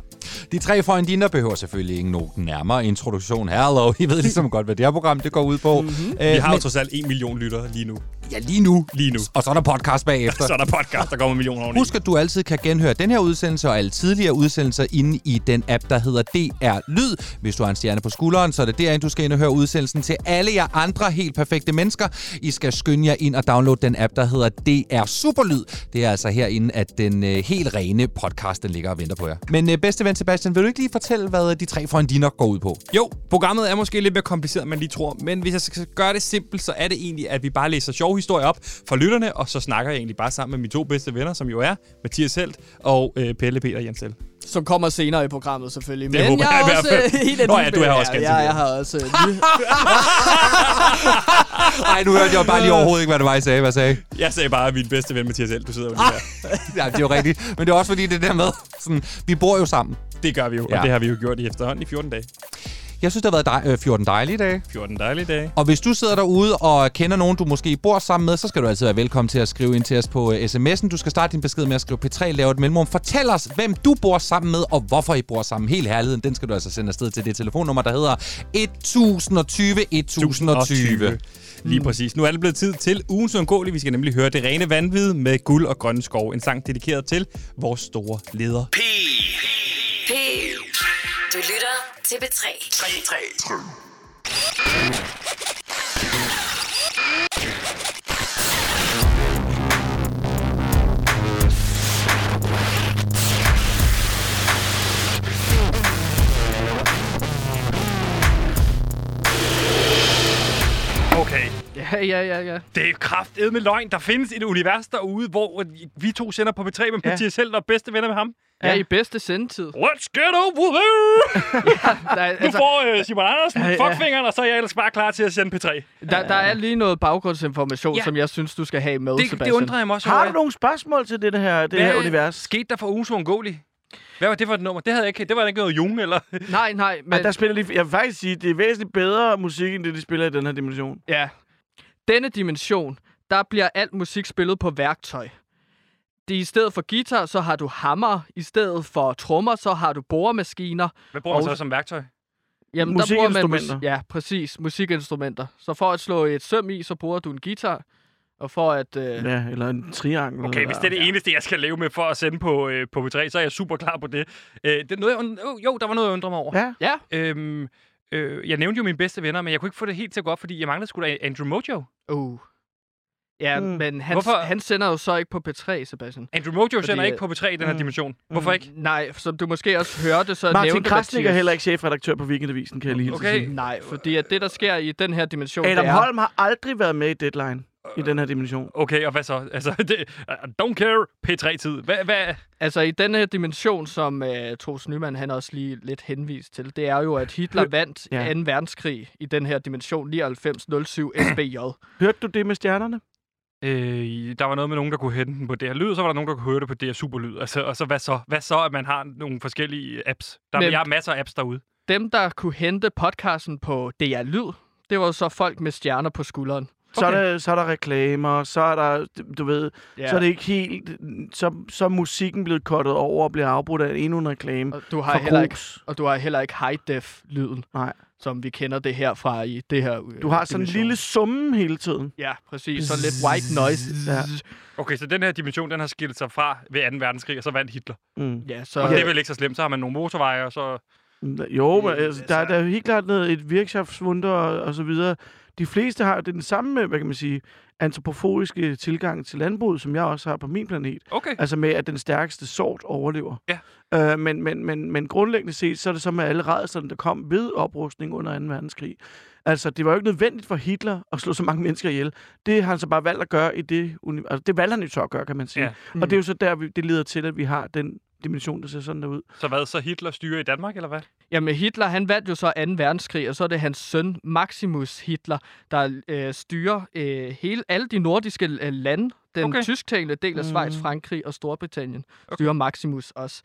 de tre freundinder behøver selvfølgelig ikke nogen nærmere introduktion. Hello, I ved ligesom godt, hvad det her program det går ud på. Mm-hmm. Vi har jo trods alt en million lyttere lige nu. Ja, lige nu. Lige nu. Og så er der podcast bagefter. Så er der podcast, der kommer millioner oveni. Husk, at du altid kan genhøre den her udsendelse og alle tidligere udsendelser inde i den app, der hedder DR Lyd. Hvis du har en stjerne på skulderen, så er det derinde, du skal ind og høre udsendelsen til alle jer andre helt perfekte mennesker. I skal skynde jer ind og downloade den app, der hedder DR Superlyd. Det er altså herinde, at den øh, helt rene podcast, den ligger og venter på jer. Men øh, bedste ven Sebastian, vil du ikke lige fortælle, hvad øh, de tre freundinder går ud på? Jo, programmet er måske lidt mere kompliceret, end man lige tror, men hvis jeg skal gøre det simpelt, så er det egentlig, at vi bare læser sjove historier op for lytterne, og så snakker jeg egentlig bare sammen med mine to bedste venner, som jo er Mathias Helt og øh, Pelle Peter Jensel. Som kommer senere i programmet selvfølgelig. Det Men håber jeg jeg i er hvert også fald. øh, helt Nå ja, du er også ja, ganske jeg, jeg har også øh, ny- Nej, nu hørte jeg bare lige overhovedet ikke, hvad det var, I sagde. Hvad jeg sagde? Jeg sagde bare, at min bedste ven Mathias Helt, du sidder jo lige her. ja, det er jo rigtigt. Men det er også fordi, det der med, sådan, vi bor jo sammen. Det gør vi jo, Ja. og det har vi jo gjort i efterhånden i 14 dage. Jeg synes, det har været dej- øh, 14 dejlige dage. 14 dejlige dage. Og hvis du sidder derude og kender nogen, du måske bor sammen med, så skal du altid være velkommen til at skrive ind til os på øh, sms'en. Du skal starte din besked med at skrive P3, lave et mellemrum. Fortæl os, hvem du bor sammen med, og hvorfor I bor sammen. Helt herligheden, den skal du altså sende afsted til det telefonnummer, der hedder 1020 1020. Lige præcis. Nu er det blevet tid til ugens uundgåelige. Vi skal nemlig høre Det Rene Vanvid med Guld og Grønne Skov. En sang dedikeret til vores store leder. P. P. Du lytter CB3. 3, Ja, ja, ja, ja. Det er kraftedet med løgn. Der findes et univers derude, hvor vi to sender på P3 med Ja. Mathias Held og bedste venner med ham. Ja, ja i bedste sendetid. Let's get over there! Der, er- Du altså, får uh, Simon Andersen, Ja, ja. fuckfingeren, og så er jeg ellers bare klar til at sende P3. der, der er lige noget baggrundsinformation, Ja. som jeg synes, du skal have med, Det, det Sebastian. undrer jeg mig også Har du nogle spørgsmål til det her, det her Hvad univers? skete der for ugens uundgåelig? Hvad var det for et nummer? Det havde jeg ikke. Det var da ikke noget Jung, eller? Nej, nej, men... Men... Der spiller de, jeg vil faktisk sige, det er væsentligt bedre musik, end det, de spiller i den her dimension. Ja. Denne dimension, der bliver alt musik spillet på værktøj. Det I stedet for guitar, så har du hammer. I stedet for trommer, så har du boremaskiner. Hvad bruger man så som værktøj? Jamen, der bruger man Musikinstrumenter. ja, præcis. Musikinstrumenter. Så for at slå et søm i, så bruger du en guitar. Og for at... Øh, Ja, eller en triangel. Okay, hvis det er det eneste, jeg skal leve med for at sende på, øh, på P3, så er jeg super klar på det. Øh, det er noget, jeg, und- oh, jo, der var noget, jeg undrer mig over. Ja, ja, Øhm, øh, jeg nævnte jo mine bedste venner, men jeg kunne ikke få det helt til at gå op, fordi jeg manglede sgu da Andrew Mojo. uh. Ja, Mm. men han, Hvorfor- han sender jo så ikke på P3, Sebastian. Andrew Mojo Fordi, sender ikke på P3 i den her mm. dimension. Hvorfor ikke? Nej, som du måske også hørte, så Martin nævnte Krasnik er heller ikke chefredaktør på Weekendavisen, kan jeg lige Okay. sige. Nej, fordi at det, der sker i den her dimension, Adam det er... Holm har aldrig været med i Deadline i den her dimension. Okay, og hvad så? Altså, det, uh, don't care P3-tid. Hvad, hvad? Altså i den her dimension, som uh, Troels Nyman han også lige lidt henvist til, det er jo, at Hitler vandt Ja. ja. 2. verdenskrig i den her dimension 9907 SBJ. Hørte du det med stjernerne? Øh, der var noget med nogen, der kunne hente den på DR Lyd, så var der nogen, der kunne høre det på DR Superlyd. Altså, og så hvad så? Hvad så, at man har nogle forskellige apps? Der Men- jeg har masser af apps derude. Dem, der kunne hente podcasten på DR Lyd, det var jo så folk med stjerner på skulderen. Så, er der, så er der reklamer, så er der, du ved, Ja. så er det ikke helt, så, så er musikken blevet kottet over og bliver afbrudt af endnu en reklame Og du har heller ikke, og du har heller ikke high def lyden, Nej. som vi kender det her fra i det her øh, Du har sådan en lille summe hele tiden. Ja, præcis. Sådan lidt white noise. Ja. Okay, så den her dimension, den har skilt sig fra ved 2. verdenskrig, og så vandt Hitler. Mm. Ja, så... Og det er vel ikke så slemt. Så har man nogle motorveje, og så... Jo, men Øh, altså, der, er- der er jo helt klart noget, et virksomhedswunder og, og så videre. De fleste har jo den samme, hvad kan man sige, antropoforiske tilgang til landbruget, som jeg også har på min planet. Okay. Altså med, at den stærkeste sort overlever. Ja. Øh, men, men, men, men grundlæggende set, så er det så med alle rædslerne, der kom ved oprustning under 2. verdenskrig. Altså, det var jo ikke nødvendigt for Hitler at slå så mange mennesker ihjel. Det har han så bare valgt at gøre i det uni- Altså, det valgte han jo så at gøre, kan man sige. Ja. Ja. Og det er jo så der, vi, det leder til, at vi har den dimension, der ser sådan der ud. Så hvad, så Hitler styrer i Danmark, eller hvad? Jamen Hitler, han vandt jo så 2. verdenskrig, og så er det hans søn Maximus Hitler, der øh, styrer øh, hele, alle de nordiske øh, lande. Den Okay. tysktalende del af Schweiz, Mm. Frankrig og Storbritannien Okay. styrer Maximus også.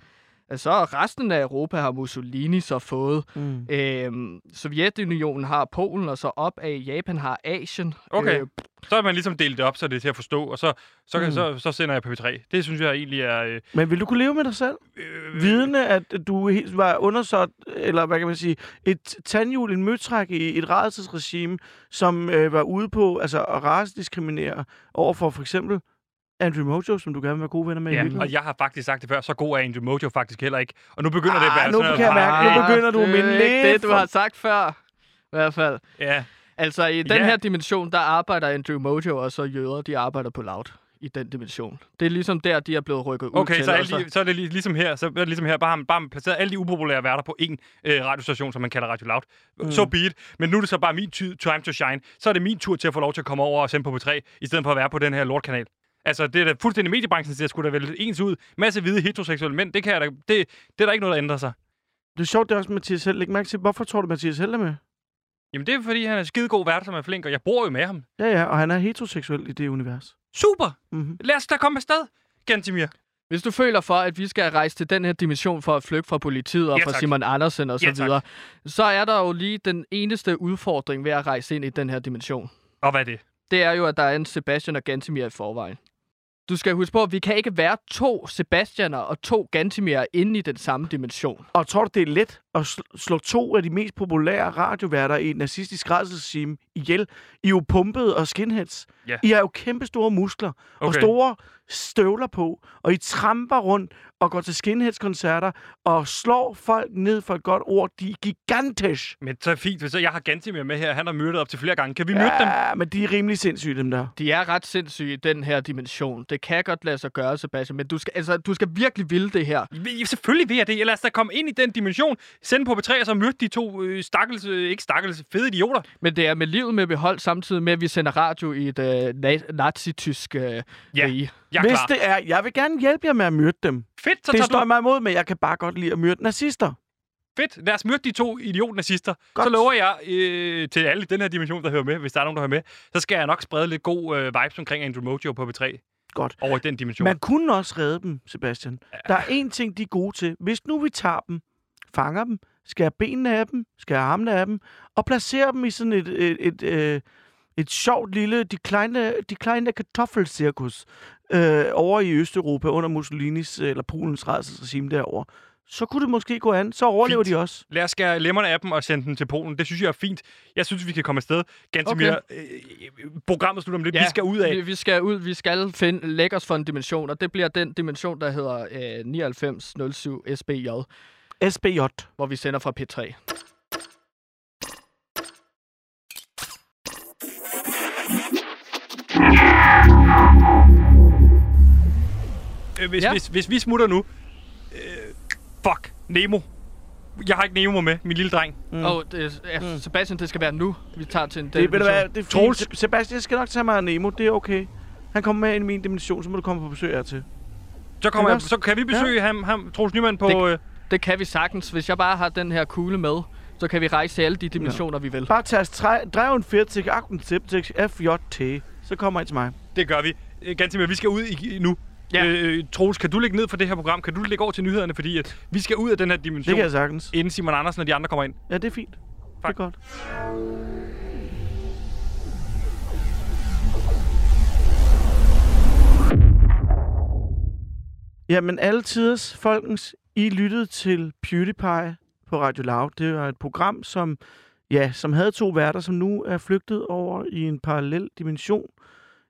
Altså, Så resten af Europa har Mussolini så fået. Mm. Øhm, Sovjetunionen har Polen, og så op af Japan har Asien. Okay. Øh, Så er man ligesom delt det op, så det er til at forstå, og så, så, kan, Mm. så, så sender jeg på P3. Det synes jeg egentlig er... Øh, Men vil du kunne leve med dig selv? øh, Vidende, at du helt var undersåt, eller hvad kan man sige, et tandhjul, en møtræk i et rædselsregime, som øh, var ude på altså, at racediskriminere over for for eksempel Andrew Mojo, som du gerne vil være gode venner med i Ja, og jeg har faktisk sagt det før, så god er Andrew Mojo faktisk heller ikke. Og nu begynder det at Ah, være nu sådan kan jeg mærke, nu begynder du at det minde ikke lidt det, du har sagt før. I hvert fald. Ja, Altså, i den Ja. her dimension, der arbejder Andrew Mojo, og så jøder, de arbejder på Loud i den dimension. Det er ligesom der, de er blevet rykket ud okay, til. så, og alle de, så er det lig- ligesom her, så er det ligesom her, bare, har man- bare har man placeret alle de upopulære værter på én øh, radiostation, som man kalder Radio Loud. Mm. So be it. Men nu er det så bare min ty- time to shine. Så er det min tur til at få lov til at komme over og sende på P3, i stedet for at være på den her lortkanal. Altså, det er da fuldstændig mediebranchen, der skulle da vel ens ud. Masse hvide heteroseksuelle mænd, det, kan jeg da, det, det er der ikke noget, der ændrer sig. Det er sjovt, det er også Mathias Held. Læg mærke til, hvorfor tror du, Mathias Held er med? Jamen, det er fordi, han er skidegod vært, som er flink, og jeg bor jo med ham. Ja, ja, og han er heteroseksuel i det univers. Super! Mm-hmm. Lad os da komme afsted, Gantimir. Hvis du føler for, at vi skal rejse til den her dimension for at flygte fra politiet og Ja, fra. Simon Andersen og så Ja, tak. videre, så er der jo lige den eneste udfordring ved at rejse ind i den her dimension. Og hvad er det? Det er jo, at der er en Sebastian og Gantimir i forvejen. Du skal huske på, at vi kan ikke være to Sebastianer og to Gantimir inde i den samme dimension. Og tror du, det er let at sl- slå to af de mest populære radioværter i et nazistisk rædselsregime ihjel? I er jo pumpet og skinheads. Ja. I har jo kæmpe store muskler okay. og store støvler på, og I tramper rundt og går til skinheads-koncerter og slår folk ned for et godt ord. De er gigantiske. Men så er det fint, hvis jeg har Gantimir med her. Han har myrdet op til flere gange. Kan vi myrde dem? Ja, men de er rimelig sindssyge, dem der. De er ret sindssyge i den her dimension. Det kan godt lade sig gøre, Sebastian, men du skal, altså, du skal virkelig ville det her. Ja, Selvfølgelig vil jeg det. Lad os da komme ind i den dimension. Sende på P3 og så myrde de to øh, stakkels, øh, ikke stakkels, fede idioter. Men det er med livet med behold, samtidig med, at vi sender radio i et øh, na- nazi-tysk øh, Ja. rige. Jeg er Hvis klar. det er, jeg vil gerne hjælpe jer med at myrde dem. Fedt, så Det tager står du... mig imod, men jeg kan bare godt lide at myrde nazister. Fedt, lad os myrde de to idiot-nazister. Godt. Så lover jeg øh, til alle i den her dimension, der hører med, hvis der er nogen, der hører med, så skal jeg nok sprede lidt god øh, vibes omkring Andrew Mojo på B3 Godt. over i den dimension. Man kunne også redde dem, Sebastian. Der er én ting, de er gode til. Hvis nu vi tager dem, fanger dem, skærer benene af dem, skærer armene af dem, og placerer dem i sådan et, et, et, et, et sjovt lille, de kleine, de kleine kartoffelcirkus øh, over i Østeuropa under Mussolinis eller Polens rædselsregime derovre, så kunne det måske gå an. Så overlever Fint. de også. Lad os skære lemmerne af dem og sende dem til Polen. Det synes jeg er fint. Jeg synes, vi kan komme afsted. Gantemir, okay. øh, programmet slutter om lidt. Ja. Vi skal ud af. Vi, vi skal ud, vi skal finde, lægge os for en dimension, og det bliver den dimension, der hedder øh, 9907 SBJ, SBJ. hvor vi sender fra P3. Øh, hvis, Ja. hvis, hvis vi smutter nu... Øh, fuck, Nemo. Jeg har ikke Nemo med, min lille dreng. Mm. Og det, ja, Sebastian, det skal være nu, vi tager til en Det, hvad, det er fint. Sebastian, jeg skal nok tage mig af Nemo. Det er okay. Han kommer med ind i min dimension, så må du komme på besøg hertil. Så, kommer jeg, så kan vi besøge ja. ham, ham, Troels Nyman, på... Det- Øh, Det kan vi sagtens. Hvis jeg bare har den her kugle med, så kan vi rejse til alle de dimensioner, vi vil. Bare tast 43 78 FJT. Så kommer I til mig. det gør vi. Øh, Gantemir, vi skal ud i, nu. Ja. Øh, Troels, kan du lægge ned for det her program? Kan du lægge over til nyhederne? Fordi at vi skal ud af den her Det dimension, kan jeg sagtens. inden Simon Andersen og de andre kommer ind. Ja, det er fint. Det er godt. Jamen, alle tiders, folkens, i lyttede til PewDiePie på Radio Loud. Det var et program, som, ja, som havde to værter, som nu er flygtet over i en parallel dimension.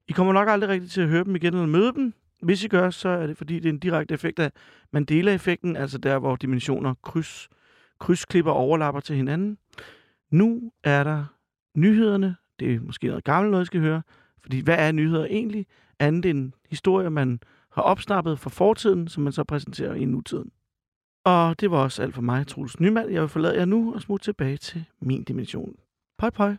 I kommer nok aldrig rigtigt til at høre dem igen eller møde dem. Hvis I gør, så er det fordi, det er en direkte effekt af Mandela-effekten, altså der, hvor dimensioner kryds, krydsklipper og overlapper til hinanden. Nu er der nyhederne. Det er måske noget gammelt noget, I skal høre. Fordi hvad er nyheder egentlig? Andet end historier, man har opsnappet fra fortiden, som man så præsenterer i nutiden. Og det var også alt for mig, Troels Nymand. Jeg vil forlade jer nu og smutte tilbage til min dimension. Pøj, pøj.